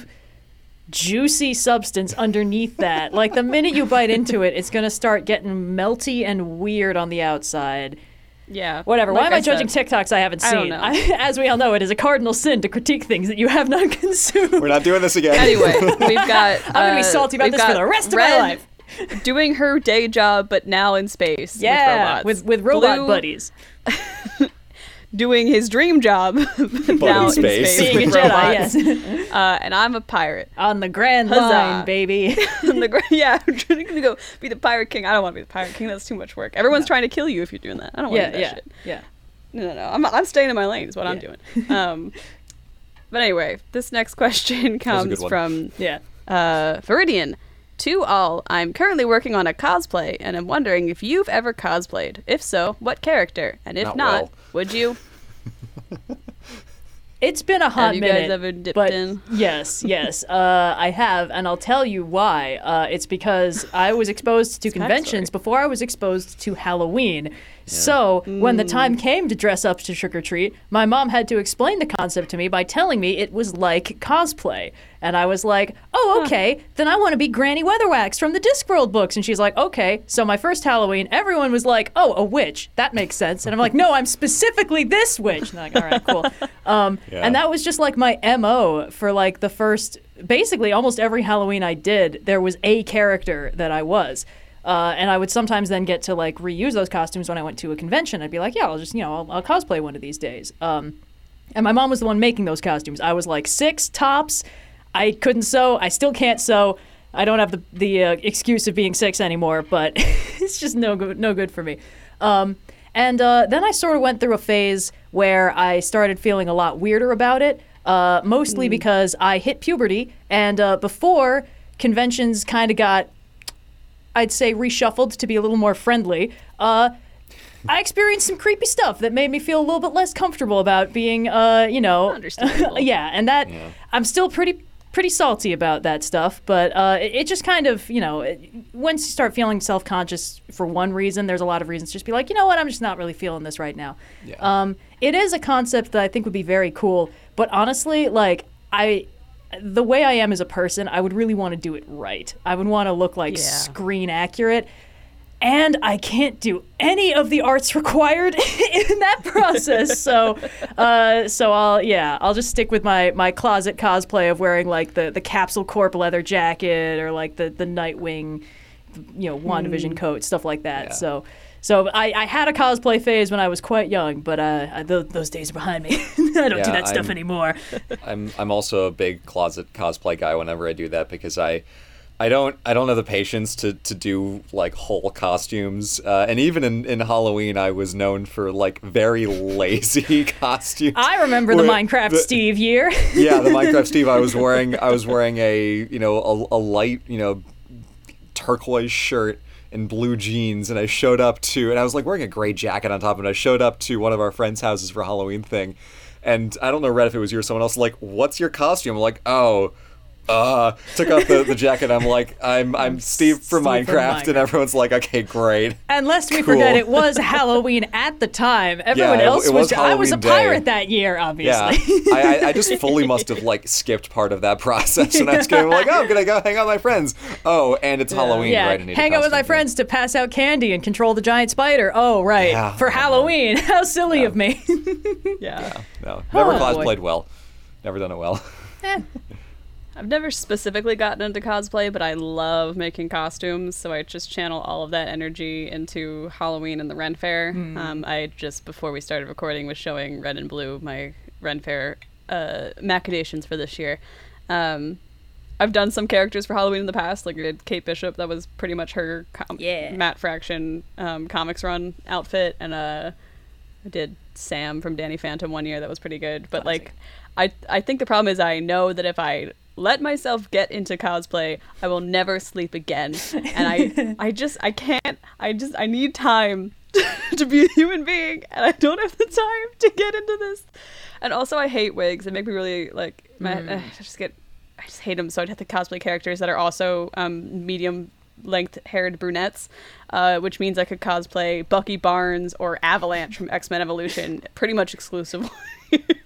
juicy substance underneath that. like the minute you bite into it, it's gonna start getting melty and weird on the outside. Yeah. Whatever. Why am I, said, judging TikToks I haven't I don't seen? know. as we all know, it is a cardinal sin to critique things that you have not consumed. We're not doing this again. Anyway, we've got. I'm gonna be uh, salty about this for the rest of my life. Doing her day job, but now in space. Yeah, with robots. with with robot Blue buddies. Doing his dream job, but now in space. Being a with Jedi, yes. Uh, and I'm a pirate. On the Grand Huzzah. Line, baby. On the gr- yeah, I'm trying to go be the pirate king. I don't want to be the pirate king. That's too much work. Everyone's trying to kill you if you're doing that. I don't want to yeah, do that yeah, shit. yeah. No, no, no. I'm, I'm staying in my lane. Is what I'm doing. Um, but anyway, this next question comes from Yeah. uh, Viridian. To all, I'm currently working on a cosplay, and I'm wondering if you've ever cosplayed. If so, what character? And if Not not, well. would you? It's been a hot minute. have you minute. guys ever dipped but in? Yes, yes, uh, I have, and I'll tell you why. Uh, it's because I was exposed to It's conventions before I was exposed to Halloween. So when the Mm. time came to dress up to trick or treat, my mom had to explain the concept to me by telling me it was like cosplay. And I was like, oh, okay, then I want to be Granny Weatherwax from the Discworld books. And she's like, okay. So my first Halloween, everyone was like, oh, a witch. That makes sense. And I'm like, no, I'm specifically this witch. And I'm like, all right, cool. Um, Yeah. And that was just like my MO for like the first, basically almost every Halloween I did, there was a character that I was. Uh, and I would sometimes then get to like reuse those costumes when I went to a convention. I'd be like, yeah, I'll just, you know, I'll, I'll cosplay one of these days. Um, and my mom was the one making those costumes. I was like six tops. I couldn't sew. I still can't sew. I don't have the the uh, excuse of being six anymore, but it's just no good no good for me. Um, and uh, then I sort of went through a phase where I started feeling a lot weirder about it, uh, mostly because I hit puberty, and uh, before conventions kind of got I'd say reshuffled to be a little more friendly. Uh, I experienced some creepy stuff that made me feel a little bit less comfortable about being, uh, you know, Understandable. yeah, and that Yeah. I'm still pretty pretty salty about that stuff, but uh, it, it just kind of, you know, it, once you start feeling self conscious for one reason, there's a lot of reasons to just be like, you know what, I'm just not really feeling this right now. Yeah. Um, it is a concept that I think would be very cool, but honestly, like I. The way I am as a person, I would really want to do it right. I would want to look like Yeah. screen accurate and I can't do any of the arts required in that process. So, uh, so I'll yeah, I'll just stick with my my closet cosplay of wearing like the the Capsule Corp leather jacket or like the the Nightwing, you know, WandaVision coat, stuff like that. Yeah. So. So I, I had a cosplay phase when I was quite young, but uh, I, th- those days are behind me. I don't do that stuff I'm- anymore. I'm I'm also a big closet cosplay guy whenever I do that because I I don't I don't have the patience to, to do like whole costumes. Uh, and even in, in Halloween I was known for like very lazy costumes. I remember the Minecraft the- Steve year. Yeah, the Minecraft Steve I was wearing I was wearing a, you know, a, a light, you know, turquoise shirt and blue jeans and I showed up to and I was like wearing a gray jacket on top of it. I showed up to one of our friends' houses for a Halloween thing. And I don't know Red if it was you or someone else like, "What's your costume?" I'm like, "Oh, uh, took off the, the jacket. I'm like, I'm I'm Steve from Steve from Minecraft, Minecraft. and everyone's like, okay, great. And lest we Cool. forget, it was Halloween at the time. Everyone it- else it was. was I was a Halloween day. pirate that year, Yeah, obviously. I, I, I just fully must have like skipped part of that process, and I was going like, oh, I'm gonna go hang out with my friends. Oh, and it's Halloween, Yeah, right? I need a hang out with my friends to pass out candy and control the giant spider. Oh, right, Yeah. for Halloween. How silly of me. Yeah. No, never Oh, cosplayed well. Never done it well. Eh, I've never specifically gotten into cosplay, but I love making costumes, so I just channel all of that energy into Halloween and the Ren Fair. Um, I just before we started recording was showing Red and Blue my Ren Fair uh, machinations for this year. Um, I've done some characters for Halloween in the past, like I did Kate Bishop. That was pretty much her com- Yeah. Matt Fraction um, comics run outfit, and uh, I did Sam from Danny Phantom one year. That was pretty good. But like, I I think the problem is I know that if I let myself get into cosplay, I will never sleep again. And I I just I can't. I just I need time to be a human being, and I don't have the time to get into this. And also, I hate wigs. They make me really like. My, Mm. I just get. I just hate them. So I'd have to cosplay characters that are also um, medium length haired brunettes, uh, which means I could cosplay Bucky Barnes or Avalanche from X Men Evolution pretty much exclusively.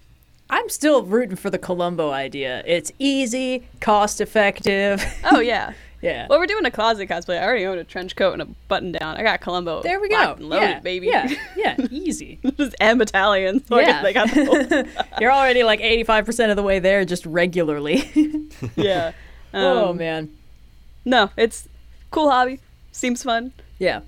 I'm still rooting for the Columbo idea. It's easy, cost effective. oh yeah. yeah. Well, we're doing a closet cosplay. I already own a trench coat and a button down. I got Columbo. there we go. and loaded, yeah, baby. Yeah, yeah, easy. just am Italian. So Yeah. I got the You're already like 85% of the way there just regularly. yeah. oh, Um, man. No, it's cool hobby. Seems fun. Yeah.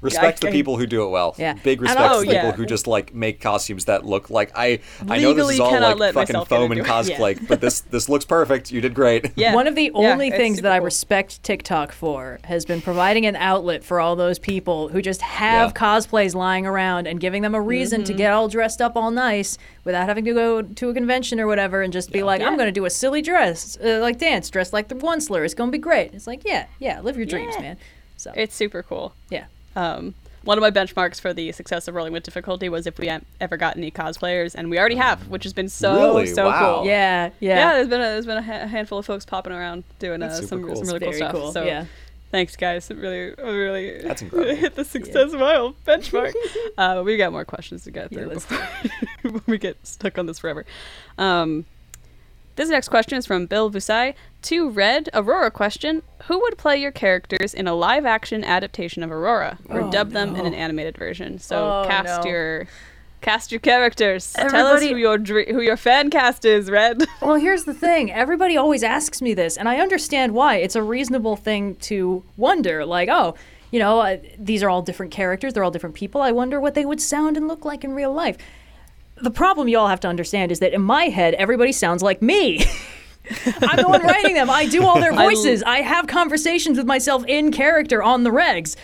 Respect I- the people who do it well. Yeah. Big respect also- to people yeah. who just like make costumes that look like I. I know this is all like fucking foam and into it. cosplay, but this this looks perfect. You did great. Yeah. One of the only it's things super that I respect TikTok for has been providing an outlet for all those people who just have Yeah. cosplays lying around and giving them a reason Mm-hmm. to get all dressed up all nice without having to go to a convention or whatever and just be like, I'm going to do a silly dress, uh, like dance, dressed like the Onceler. It's going to be great. It's like, yeah, yeah, live your dreams, Yeah. man. So, It's super cool. yeah. Um, one of my benchmarks for the success of rolling with difficulty was if we ever got any cosplayers, and we already have, which has been so Really? so Wow. cool. Yeah, Yeah, yeah. there's been a, there's been a ha- handful of folks popping around doing uh, some cool. some really cool stuff. cool, So yeah. thanks guys, it really really That's incredible. hit the success mile benchmark. uh, we got more questions to get through let's before, before we get stuck on this forever. Um, this next question is from Bill Vusai. To Red Aurora question: Who would play your characters in a live-action adaptation of Aurora, or Oh, dub them in an animated version? So Oh, cast no. your cast your characters. Tell us who your dr- who your fan cast is. Red. Well, here's the thing. Everybody always asks me this, and I understand why. It's a reasonable thing to wonder. Like, oh, you know, uh, these are all different characters. They're all different people. I wonder what they would sound and look like in real life. The problem you all have to understand is that in my head, everybody sounds like me. I'm the one writing them. I do all their voices. I have conversations with myself in character on the regs.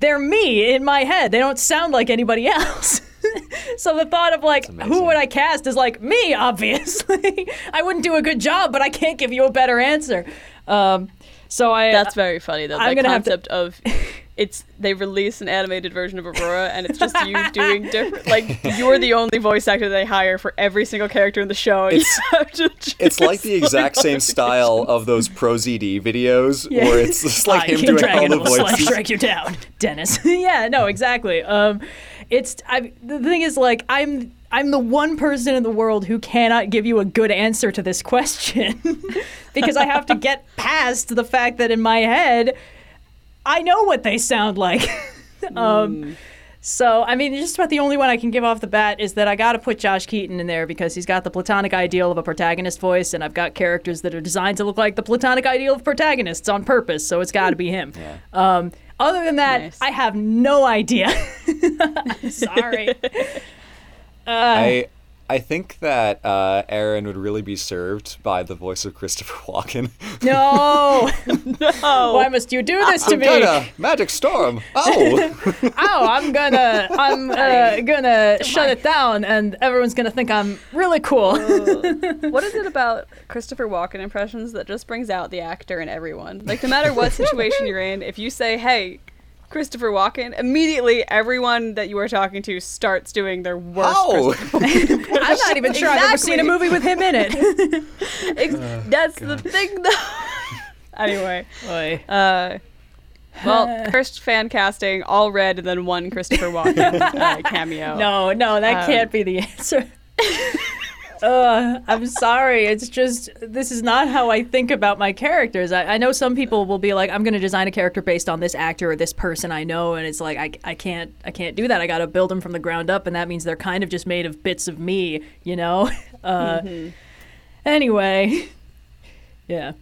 They're me in my head. They don't sound like anybody else. so the thought of like, who would I cast is like me, obviously. I wouldn't do a good job, but I can't give you a better answer. Um, so I That's very funny though. I'm the gonna have to- concept of it's they release an animated version of Aurora and it's just you doing different like you're the only voice actor they hire for every single character in the show. And It's- you have to It's like the exact like same style of those ProZD videos Yeah. where it's just like I, him King doing Dragon all the will slash voices. strike you down, Dennis. yeah, no, exactly. Um, it's I. The thing is, like, I'm I'm the one person in the world who cannot give you a good answer to this question because I have to get past the fact that in my head, I know what they sound like. um, So, I mean, just about the only one I can give off the bat is that I got to put Josh Keaton in there because he's got the platonic ideal of a protagonist voice, and I've got characters that are designed to look like the platonic ideal of protagonists on purpose, so it's got to be him. Um, other than that, Nice. I have no idea. Sorry. I I think that uh, Aaron would really be served by the voice of Christopher Walken. No! Oh, Why must you do this to I'm me? gonna magic storm. Oh, Oh, I'm gonna, I'm uh, gonna shut it down, and everyone's gonna think I'm really cool. what is it about Christopher Walken impressions that just brings out the actor in everyone? Like, no matter what situation you're in, if you say, "Hey, Christopher Walken," immediately everyone that you are talking to starts doing their worst. oh. I'm not even sure I've ever seen a movie with him in it. Ex- That's the thing, though. anyway, Oy. uh, well, first fan casting, all red, and then one Christopher Walken uh, cameo. No, no, that Um, can't be the answer. Uh, I'm sorry. It's just this is not how I think about my characters. I, I know some people will be like, I'm going to design a character based on this actor or this person I know, and it's like I, I can't I can't do that. I got to build them from the ground up, and that means they're kind of just made of bits of me, you know. Uh, Anyway, yeah.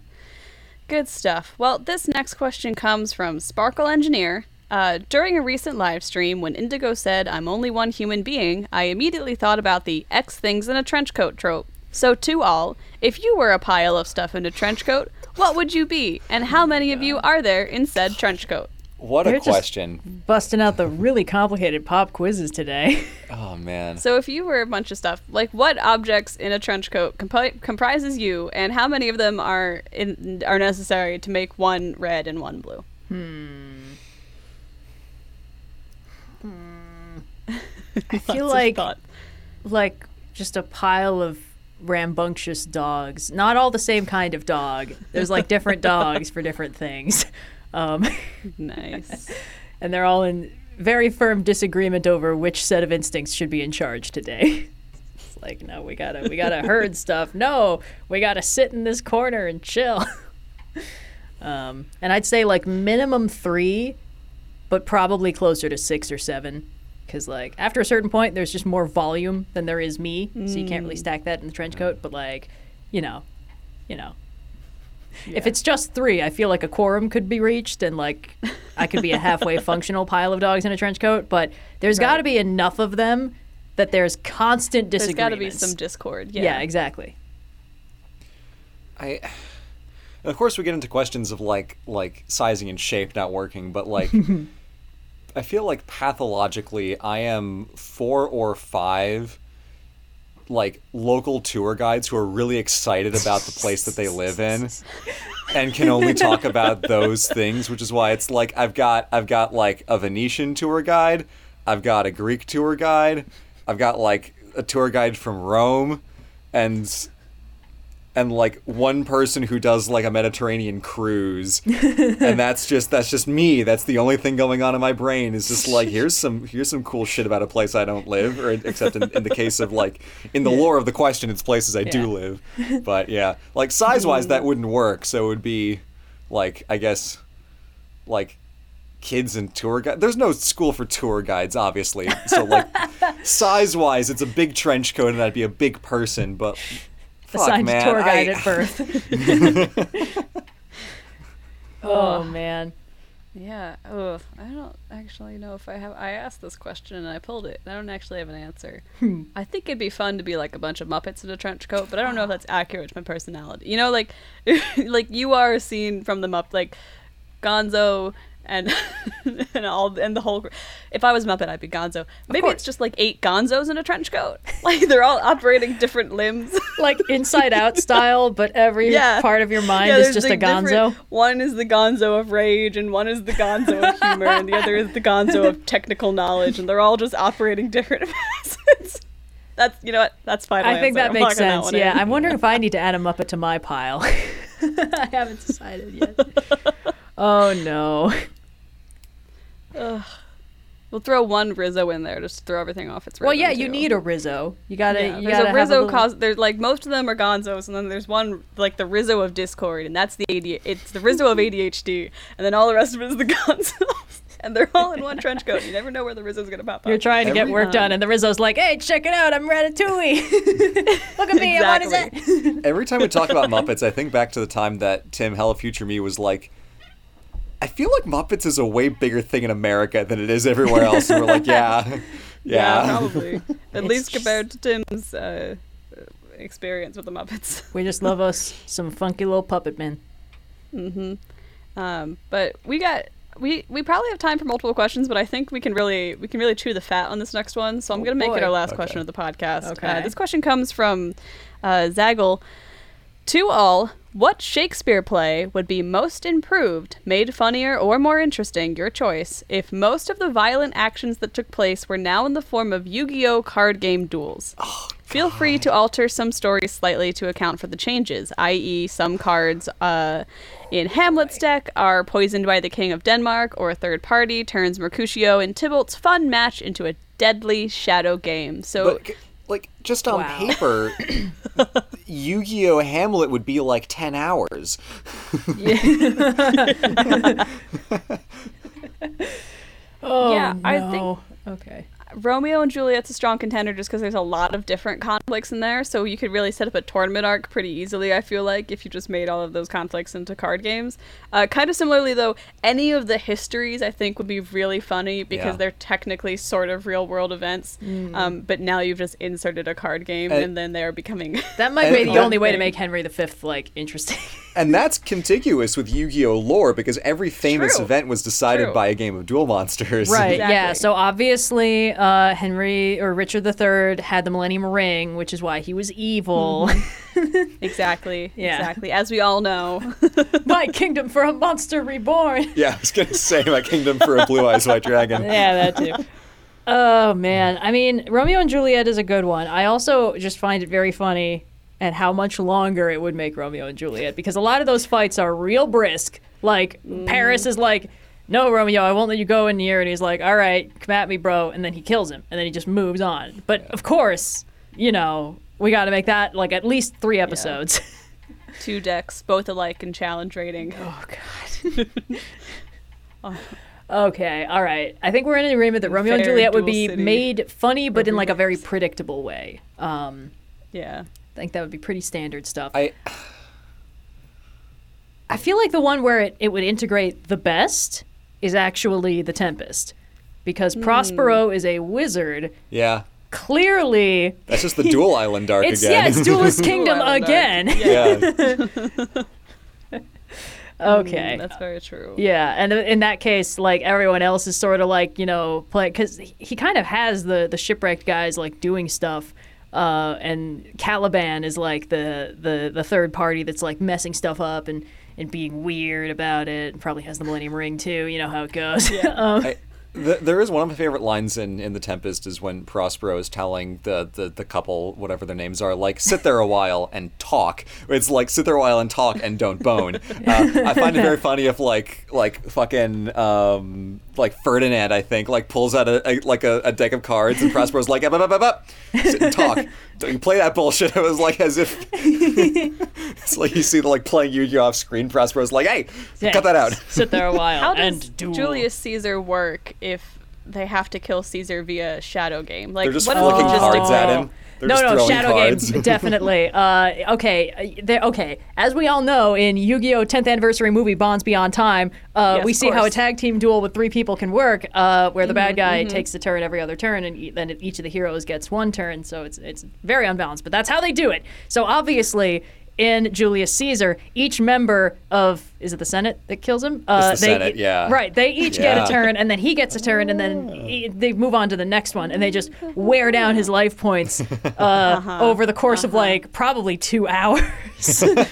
Good stuff. Well, this next question comes from Sparkle Engineer. Uh, during a recent live stream, when Indigo said, I'm only one human being, I immediately thought about the X things in a trench coat trope. So, to all, if you were a pile of stuff in a trench coat, what would you be? And how many of you are there in said trench coat? What a They're just- question. Busting out the really complicated pop quizzes today. Oh man. So, if you were a bunch of stuff, like what objects in a trench coat compi- comprises you, and how many of them are in- are necessary to make one red and one blue? I feel like like just a pile of rambunctious dogs. Not all the same kind of dog. There's like different dogs for different things. Um, nice. and they're all in very firm disagreement over which set of instincts should be in charge today. It's like, no, we gotta we gotta herd stuff. No, we gotta sit in this corner and chill. um, and I'd say like minimum three, but probably closer to six or seven. Because like after a certain point, there's just more volume than there is me, so you can't really mm. stack that in the trench coat. But like, you know, you know, if it's just three, I feel like a quorum could be reached, and like I could be a halfway functional pile of dogs in a trench coat. But there's got to be enough of them that there's constant discord. There's got to be some discord. Yeah, yeah. exactly. I of course we get into questions of like like sizing and shape not working, but like I feel like pathologically I am four or five like local tour guides who are really excited about the place that they live in and can only talk about those things, which is why it's like I've got I've got like a Venetian tour guide, I've got a Greek tour guide, I've got like a tour guide from Rome and and like one person who does like a Mediterranean cruise, and that's just that's just me. That's the only thing going on in my brain is just like here's some here's some cool shit about a place I don't live, or except in, in the case of like in the lore of the question, it's places I do live. But yeah, like size wise, that mm. wouldn't work. So it would be like I guess like kids and tour guide. There's no school for tour guides, obviously. So like size wise, it's a big trench coat, and I'd be a big person, but. Fuck, Assigned man, tour guide I- at birth. oh man. Yeah. Oh, I don't actually know if I have. I asked this question and I pulled it. I don't actually have an answer. Hmm. I think it'd be fun to be like a bunch of Muppets in a trench coat, but I don't know if that's accurate to my personality. You know, like, like you are a scene from the Mupp, like Gonzo and and all and the whole. If I was Muppet, I'd be Gonzo. Maybe it's just like eight Gonzos in a trench coat. Like they're all operating different limbs. Like inside out style, but every Yeah. part of your mind Yeah, is just a like, different- gonzo. One is the gonzo of rage, and one is the gonzo of humor, and the other is the gonzo of technical knowledge, and they're all just operating different facets. That's you know what? That's fine. I think that makes sense. yeah, I'm I'm wondering if I need to add a Muppet to my pile. I haven't decided yet. oh no. We'll throw one Rizzo in there just to throw everything off its rhythm. Well, yeah, you need a Rizzo. You gotta. Yeah, you there's gotta a have Rizzo little- cause. There's like most of them are Gonzos, and then there's one like the Rizzo of Discord, and that's the AD. It's the Rizzo of ADHD, and then all the rest of it is the Gonzos, and they're all in one trench coat. You never know where the Rizzo's gonna pop up. You're trying to get Every- work done, and the Rizzo's like, "Hey, check it out! I'm Ratatouille. Look at me! I'm on his Every time we talk about Muppets, I think back to the time that Tim Hello Future Me was like, I feel like Muppets is a way bigger thing in America than it is everywhere else. And we're like, yeah, Yeah. probably. At It's least just- compared to Tim's uh, experience with the Muppets. We just love us some funky little puppet men. Um, but we got we we probably have time for multiple questions, but I think we can really we can really chew the fat on this next one. So I'm Oh, gonna make it our last Okay. question of the podcast. Uh, Okay. this question comes from uh, Zaggle. To all, what Shakespeare play would be most improved, made funnier, or more interesting, your choice, if most of the violent actions that took place were now in the form of Yu Gi Oh! card game duels? Feel free to alter some stories slightly to account for the changes, i.e., some cards uh, in Hamlet's deck are poisoned by the King of Denmark, or a third party turns Mercutio and Tybalt's fun match into a deadly shadow game. So, But, like, just on Wow. paper, Yu Gi Oh! Hamlet would be like 10 hours. yeah. Oh, Yeah, I no. Okay. Romeo and Juliet's a strong contender just because there's a lot of different conflicts in there. So you could really set up a tournament arc pretty easily, I feel like, if you just made all of those conflicts into card games. Uh, kind of similarly, though, any of the histories I think would be really funny because Yeah. they're technically sort of real world events. Um, but now you've just inserted a card game And- and then they're becoming. That might be the that only way to make Henry V like interesting. And that's contiguous with Yu Gi Oh! lore because every famous True. event was decided True. by a game of duel monsters. Right. Yeah. So obviously, uh, Uh, Henry or Richard III had the Millennium Ring, which is why he was evil. Mm-hmm. exactly. Yeah. Exactly. As we all know. My kingdom for a monster reborn. Yeah, I was going to say my kingdom for a blue eyes white dragon. yeah, that too. Oh man, I mean, Romeo and Juliet is a good one. I also just find it very funny and how much longer it would make Romeo and Juliet because a lot of those fights are real brisk. Like Paris mm. is like, "No, Romeo, I won't let you go in here," and he's like, "All right, come at me, bro," and then he kills him, and then he just moves on. But of course, you know, we got to make that like at least three episodes. Two decks, both alike in challenge rating. Oh God. okay, all right. I think we're in an agreement that Romeo and Juliet would be city. made funny, but in like a very predictable way. Um, Yeah. I think that would be pretty standard stuff. I, I feel like the one where it, it would integrate the best is actually the Tempest, because Hmm. Prospero is a wizard. yeah, Clearly, that's just the duel island arc it's again. yeah, it's Duelist Kingdom Island arc. again. yeah. okay. Mm, That's very true. Yeah, and in that case, like everyone else is sort of like you know play because he kind of has the the shipwrecked guys like doing stuff, uh, and Caliban is like the the the third party that's like messing stuff up and and being weird about it. And probably has the Millennium Ring too. You know how it goes. um, I, th- there is one of my favorite lines in, in the Tempest is when Prospero is telling the, the, the couple whatever their names are like sit there a while and talk. It's like sit there a while and talk and don't bone. Uh, I find it very funny if like like fucking um, like Ferdinand I think like pulls out a, a like a, a deck of cards and Prospero's like up up up up up sit and talk. Don't you play that bullshit. It was like as if it's like you see the like playing Yu-Gi-Oh off screen. Prospero's like hey yeah, cut that out. Sit there a while How does and duel. Julius Caesar work if they have to kill Caesar via shadow game? Like, They're just what flicking if just cards at him. They're no, no, Shadow cards. Game, definitely. Uh, okay, uh, there- okay. As we all know, in Yu-Gi-Oh! 10th anniversary movie Bonds Beyond Time, uh, Yes, we of see how a tag team duel with three people can work, uh, where the Mm-hmm, bad guy takes the turn every other turn, and e- then each of the heroes gets one turn. So it's it's very unbalanced, but that's how they do it. So obviously. In Julius Caesar, each member of is it the Senate that kills him? Uh, It's the they, Senate, yeah. Right. They each get a turn, and then he gets a turn, and then he- they move on to the next one, and they just wear down his life points uh, over the course of like probably two hours.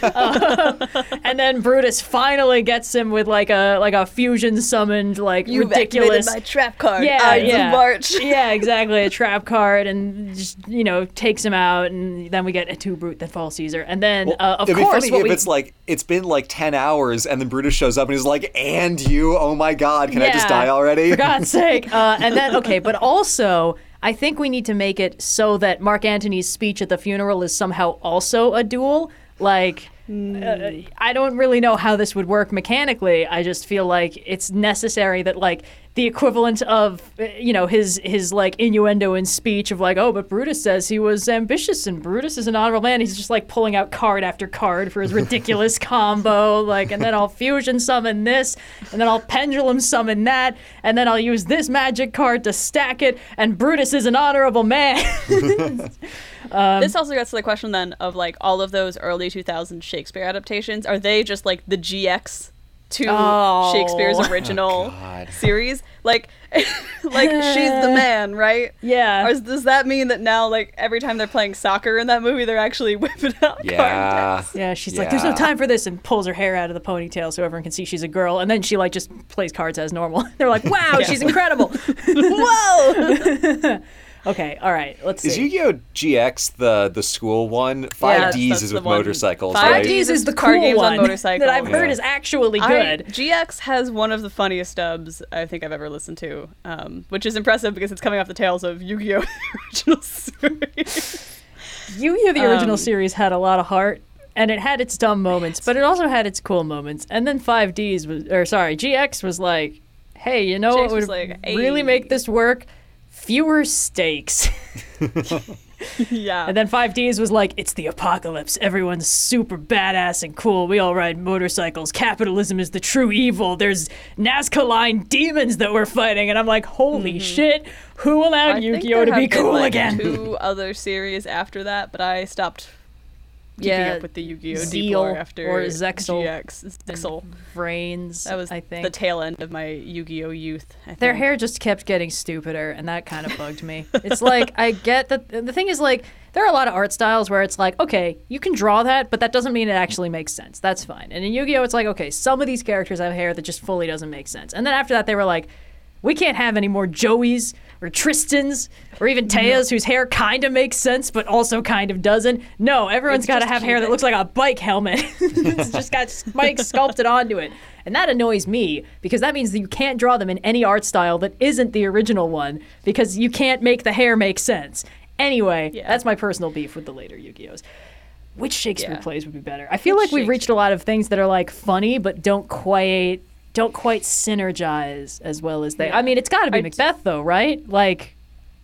Uh, and then Brutus finally gets him with like a like a fusion summoned like You've ridiculous. my trap card. yeah, Ides yeah. March. yeah, exactly. A trap card, and just you know takes him out, and then we get a tu Brute that falls Caesar, and then uh, of It'd course be funny what if we it's like it's been like ten hours and then Brutus shows up and he's like, "And you? Oh my God! Can I just die already?" For God's sake. Uh, and then, okay, but also, I think we need to make it so that Mark Antony's speech at the funeral is somehow also a duel. Like, I don't really know how this would work mechanically. I just feel like it's necessary that like the equivalent of you know his his like innuendo in speech of like oh but Brutus says he was ambitious and Brutus is an honorable man. He's just like pulling out card after card for his ridiculous combo like and then I'll fusion summon this and then I'll pendulum summon that and then I'll use this magic card to stack it and Brutus is an honorable man. Um, this also gets to the question then of like all of those early 2000s Shakespeare adaptations. Are they just like the GX to Oh. Shakespeare's original God. series? Like, like she's the man, right? Yeah. Or is- does that mean that now, like every time they're playing soccer in that movie, they're actually whipping out card Yeah. decks? Yeah, she's like, "There's no time for this," and pulls her hair out of the ponytail so everyone can see she's a girl. And then she like just plays cards as normal. They're like, "Wow, she's incredible!" Whoa! Okay, all right, let's see. Is. Yu-Gi-Oh GX the the school one? Five Yeah, Ds that's is the with one. motorcycles, Five right? Ds Ds is is the card cool games on one motorcycles. that I've heard Yeah. is actually I, good. GX has one of the funniest dubs I think I've ever listened to, um, which is impressive because it's coming off the tails of Yu-Gi-Oh! the original series. Yu-Gi-Oh! the original Um, series had a lot of heart. And it had its dumb moments, but it also had its cool moments. And then 5Ds was, or sorry, GX was like, hey, you know what GX would was like, really "Hey." make this work? Fewer stakes. yeah. And then 5Ds was like, it's the apocalypse. Everyone's super badass and cool. We all ride motorcycles. Capitalism is the true evil. There's Nazca line demons that we're fighting. And I'm like, holy shit, who allowed Mm-hmm. I think Yu-Gi-Oh to be have been, cool like, again? Two other series after that, but I stopped keeping Yeah, up with the Yu-Gi-Oh! Zeal after or Zexal. GX. Zexal. Brains, That was I think. the tail end of my Yu-Gi-Oh! youth. I Their hair just kept getting stupider, and that kind of bugged me. It's like I get that the thing is like there are a lot of art styles where it's like okay, you can draw that, but that doesn't mean it actually makes sense. That's fine. And in Yu-Gi-Oh, it's like okay, some of these characters have hair that just fully doesn't make sense. And then after that, they were like, we can't have any more Joeys or Tristans or even Tayas whose hair kind of makes sense but also kind of doesn't. No, everyone's got to have hair that looks like a bike helmet. it's just got spikes sculpted onto it. And that annoys me because that means that you can't draw them in any art style that isn't the original one because you can't make the hair make sense. Anyway, Yeah. that's my personal beef with the later Yu-Gi-Ohs. Which Shakespeare Yeah. plays would be better? I feel Which like we've reached a lot of things that are like funny but don't quite don't quite synergize as well as they. Yeah. I mean, it's got to be I d- Macbeth though, right? Like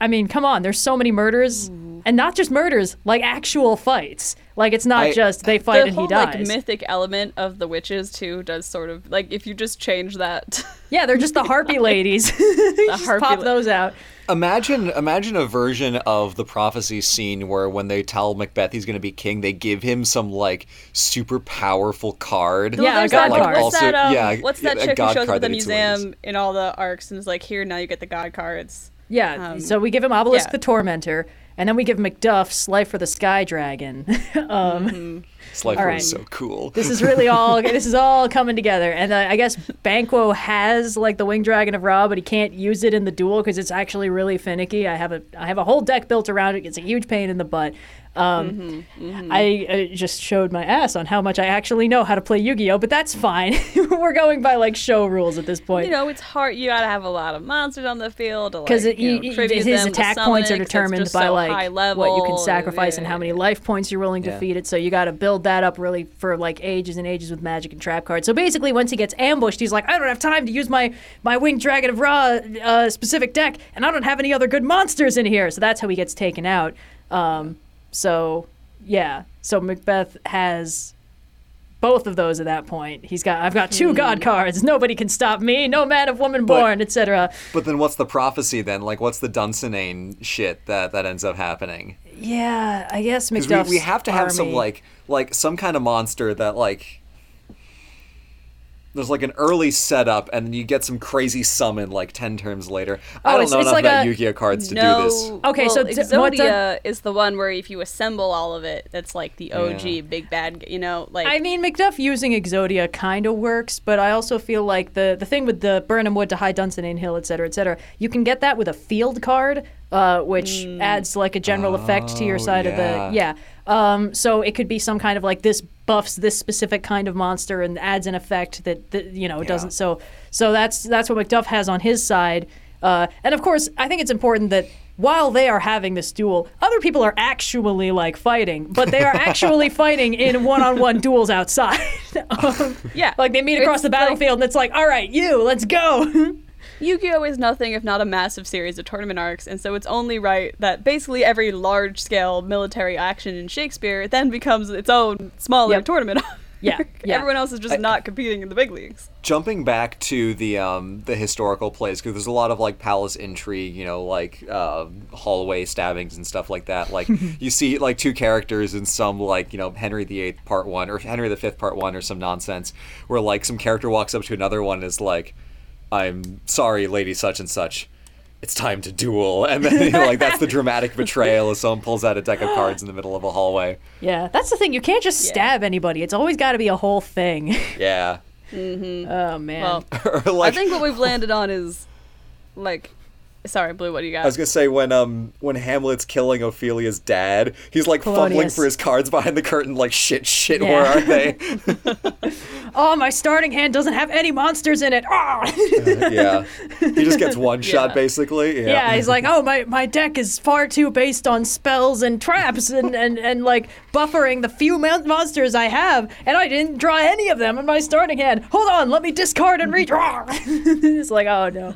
I mean, come on, there's so many murders and not just murders, like actual fights. Like it's not I- just they fight the and whole he dies. like mythic element of the witches too does sort of like if you just change that yeah, they're just the harpy ladies. Just harpy pop la- those out. Imagine, imagine a version of the prophecy scene where when they tell Macbeth he's going to be king, they give him some like super powerful card. Yeah, a god like, card. what's that, um, yeah, what's that a chick who shows up at the that eats wings. museum in all the arcs and is like, here now you get the god cards. Yeah, Um, so we give him Obelisk yeah. the Tormentor, and then we give Macduff Slifer the Sky Dragon. um, Slifer All right. is so cool. This is really all. this is all coming together, and uh, I guess Banquo has like the Wing Dragon of Ra, but he can't use it in the duel because it's actually really finicky. I have a I have a whole deck built around it. It's a huge pain in the butt. Um, I uh, just showed my ass on how much I actually know how to play Yu-Gi-Oh, but that's fine. We're going by like show rules at this point. You know, it's hard. You gotta have a lot of monsters on the field because like, you know, his tribute them to attack points it, are 'cause it's determined by so like high what you can level, sacrifice and yeah, how many life points you're willing to Yeah. feed it. So you got to build that up really for like ages and ages with magic and trap cards. So basically, once he gets ambushed, he's like, I don't have time to use my my winged dragon of Ra uh, specific deck, and I don't have any other good monsters in here. So that's how he gets taken out. Um, so yeah, so Macbeth has both of those at that point. He's got I've got Hmm. two god cards. Nobody can stop me. No man of woman born, etc. But then what's the prophecy then? Like, what's the Dunsinane shit that, that ends up happening? Yeah, I guess Because Macduff's we, we have to have some like like some kind of monster that like there's like an early setup and then you get some crazy summon like 10 turns later. I Oh, don't it's- know it's enough like about a- Yu-Gi-Oh cards to no, do this. Okay, so well, t- what the- Exodia is the one where if you assemble all of it, that's like the OG Yeah. big bad. You know, like I mean, Macduff using Exodia kind of works, but I also feel like the the thing with the Birnam Wood to High Dunsinane Hill, et cetera, et cetera, you can get that with a field card, uh, which adds like a general effect to your Oh, side yeah. of the yeah. Um, so it could be some kind of like this buffs this specific kind of monster and adds an effect that, that you know Yeah. doesn't. So so that's that's what Macduff has on his side. Uh, and of course, I think it's important that while they are having this duel, other people are actually like fighting, but they are actually fighting in one-on-one duels outside. Um, Yeah. like they meet across It's the like- battlefield, and it's like, all right, you, let's go. Yu-Gi-Oh is nothing if not a massive series of tournament arcs, and so it's only right that basically every large-scale military action in Shakespeare then becomes its own smaller Yep. tournament. Yeah, yeah. Everyone else is just not competing in the big leagues. jumping back to the um the historical plays because there's a lot of like palace intrigue you know like uh, hallway stabbings and stuff like that like you see like two characters in some like you know henry viii part one or henry v part one or some nonsense where like some character walks up to another one and is like i'm sorry lady such and such it's time to duel and then you know, like that's the dramatic betrayal as someone pulls out a deck of cards in the middle of a hallway yeah, that's the thing. You can't just Yeah. stab anybody. It's always got to be a whole thing. yeah Mm-hmm. oh man. Well, like I think what we've landed on is like, sorry, Blue. What do you got? I was gonna say when um when Hamlet's killing Ophelia's dad, he's like fumbling for his cards behind the curtain, like shit, shit, Yeah. where are they? oh, my starting hand doesn't have any monsters in it. Ah! yeah, he just gets one shot Yeah. basically. Yeah, Yeah, he's like, oh, my, my deck is far too based on spells and traps and, and, and like buffering the few mon- monsters I have, and I didn't draw any of them in my starting hand. Hold on, let me discard and redraw. it's like, oh no.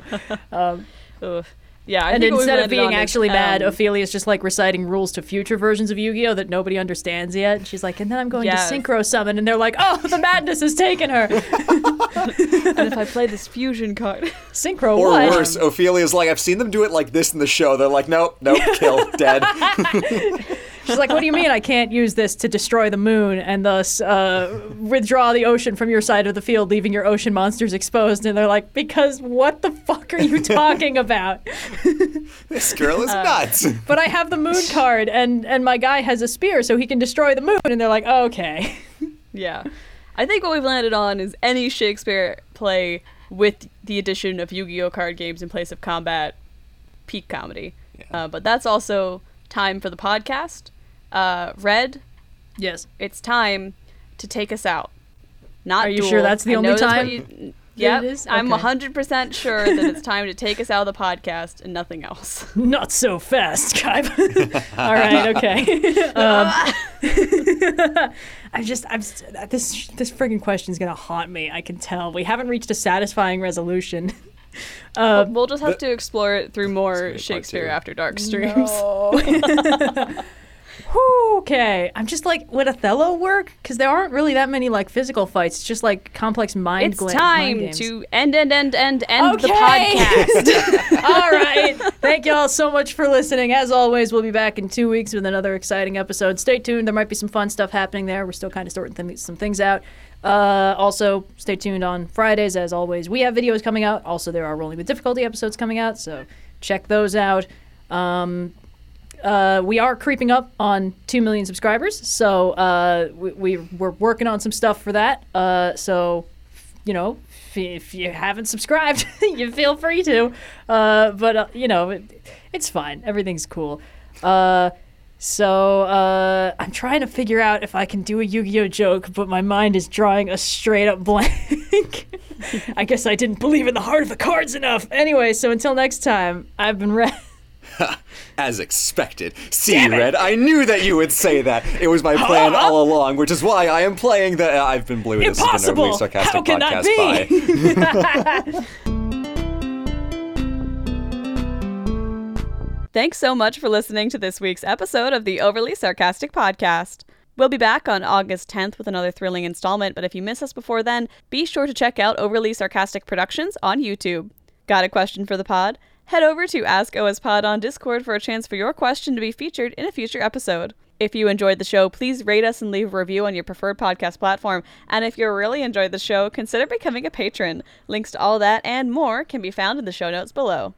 Um, Ugh. Yeah, I and think instead of being on is, actually mad, um, Ophelia's just like reciting rules to future versions of Yu Gi Oh! that nobody understands yet. And she's like, and then I'm going Yes. to synchro summon, and they're like, oh, the madness has taken her. and if I play this fusion card, synchro Or what? worse, Ophelia's like, I've seen them do it like this in the show. They're like, nope, nope, kill, dead. She's like, what do you mean I can't use this to destroy the moon and thus uh, withdraw the ocean from your side of the field, leaving your ocean monsters exposed? And they're like, because what the fuck are you talking about? this girl Uh, is nuts. but I have the moon card, and and my guy has a spear, so he can destroy the moon. And they're like, okay. yeah, I think what we've landed on is any Shakespeare play with the addition of Yu-Gi-Oh card games in place of combat, peak comedy. Yeah. Uh, but that's also time for the podcast. Uh, Red, Yes. it's time to take us out. Not Are you duel. sure that's the I only time you- Yep, it is? I'm 100% sure that it's time to take us out of the podcast and nothing else. Not so fast, Kaiba. All right, okay. um, I'm just, I'm this this friggin' question is gonna haunt me. I can tell. We haven't reached a satisfying resolution. Um, we'll just have to explore it through more Shakespeare. After Dark streams. Whew, okay, I'm just like, would Othello work? Because there aren't really that many like physical fights. It's just like complex mind. Games. It's gla- time games. to end, end, end, end, end the podcast. all right. Thank y'all so much for listening. As always, we'll be back in two weeks with another exciting episode. Stay tuned. There might be some fun stuff happening there. We're still kind of sorting th- some things out. Uh, also, stay tuned on Fridays. As always, we have videos coming out. Also, there are Rolling with Difficulty episodes coming out, so check those out. Um, uh, we are creeping up on 2 million subscribers, so uh, we, we, we're working on some stuff for that. Uh, so you know, if, if you haven't subscribed, you feel free to. Uh, but uh, you know, it, it's fine. Everything's cool. Uh, so uh, I'm trying to figure out if I can do a Yu-Gi-Oh joke, but my mind is drawing a straight up blank. I guess I didn't believe in the heart of the cards enough. Anyway, so until next time, I've been Red. As expected. See, Red, I knew that you would say that. It was my plan all along, which is why I am playing the. Uh, I've been blue. This has been an overly Impossible! sarcastic How can that podcast. be? Bye. Thanks so much for listening to this week's episode of the Overly Sarcastic Podcast. We'll be back on August 10th with another thrilling installment, but if you miss us before then, be sure to check out Overly Sarcastic Productions on YouTube. Got a question for the pod? Head over to Ask OS Pod on Discord for a chance for your question to be featured in a future episode. If you enjoyed the show, please rate us and leave a review on your preferred podcast platform. And if you really enjoyed the show, consider becoming a patron. Links to all that and more can be found in the show notes below.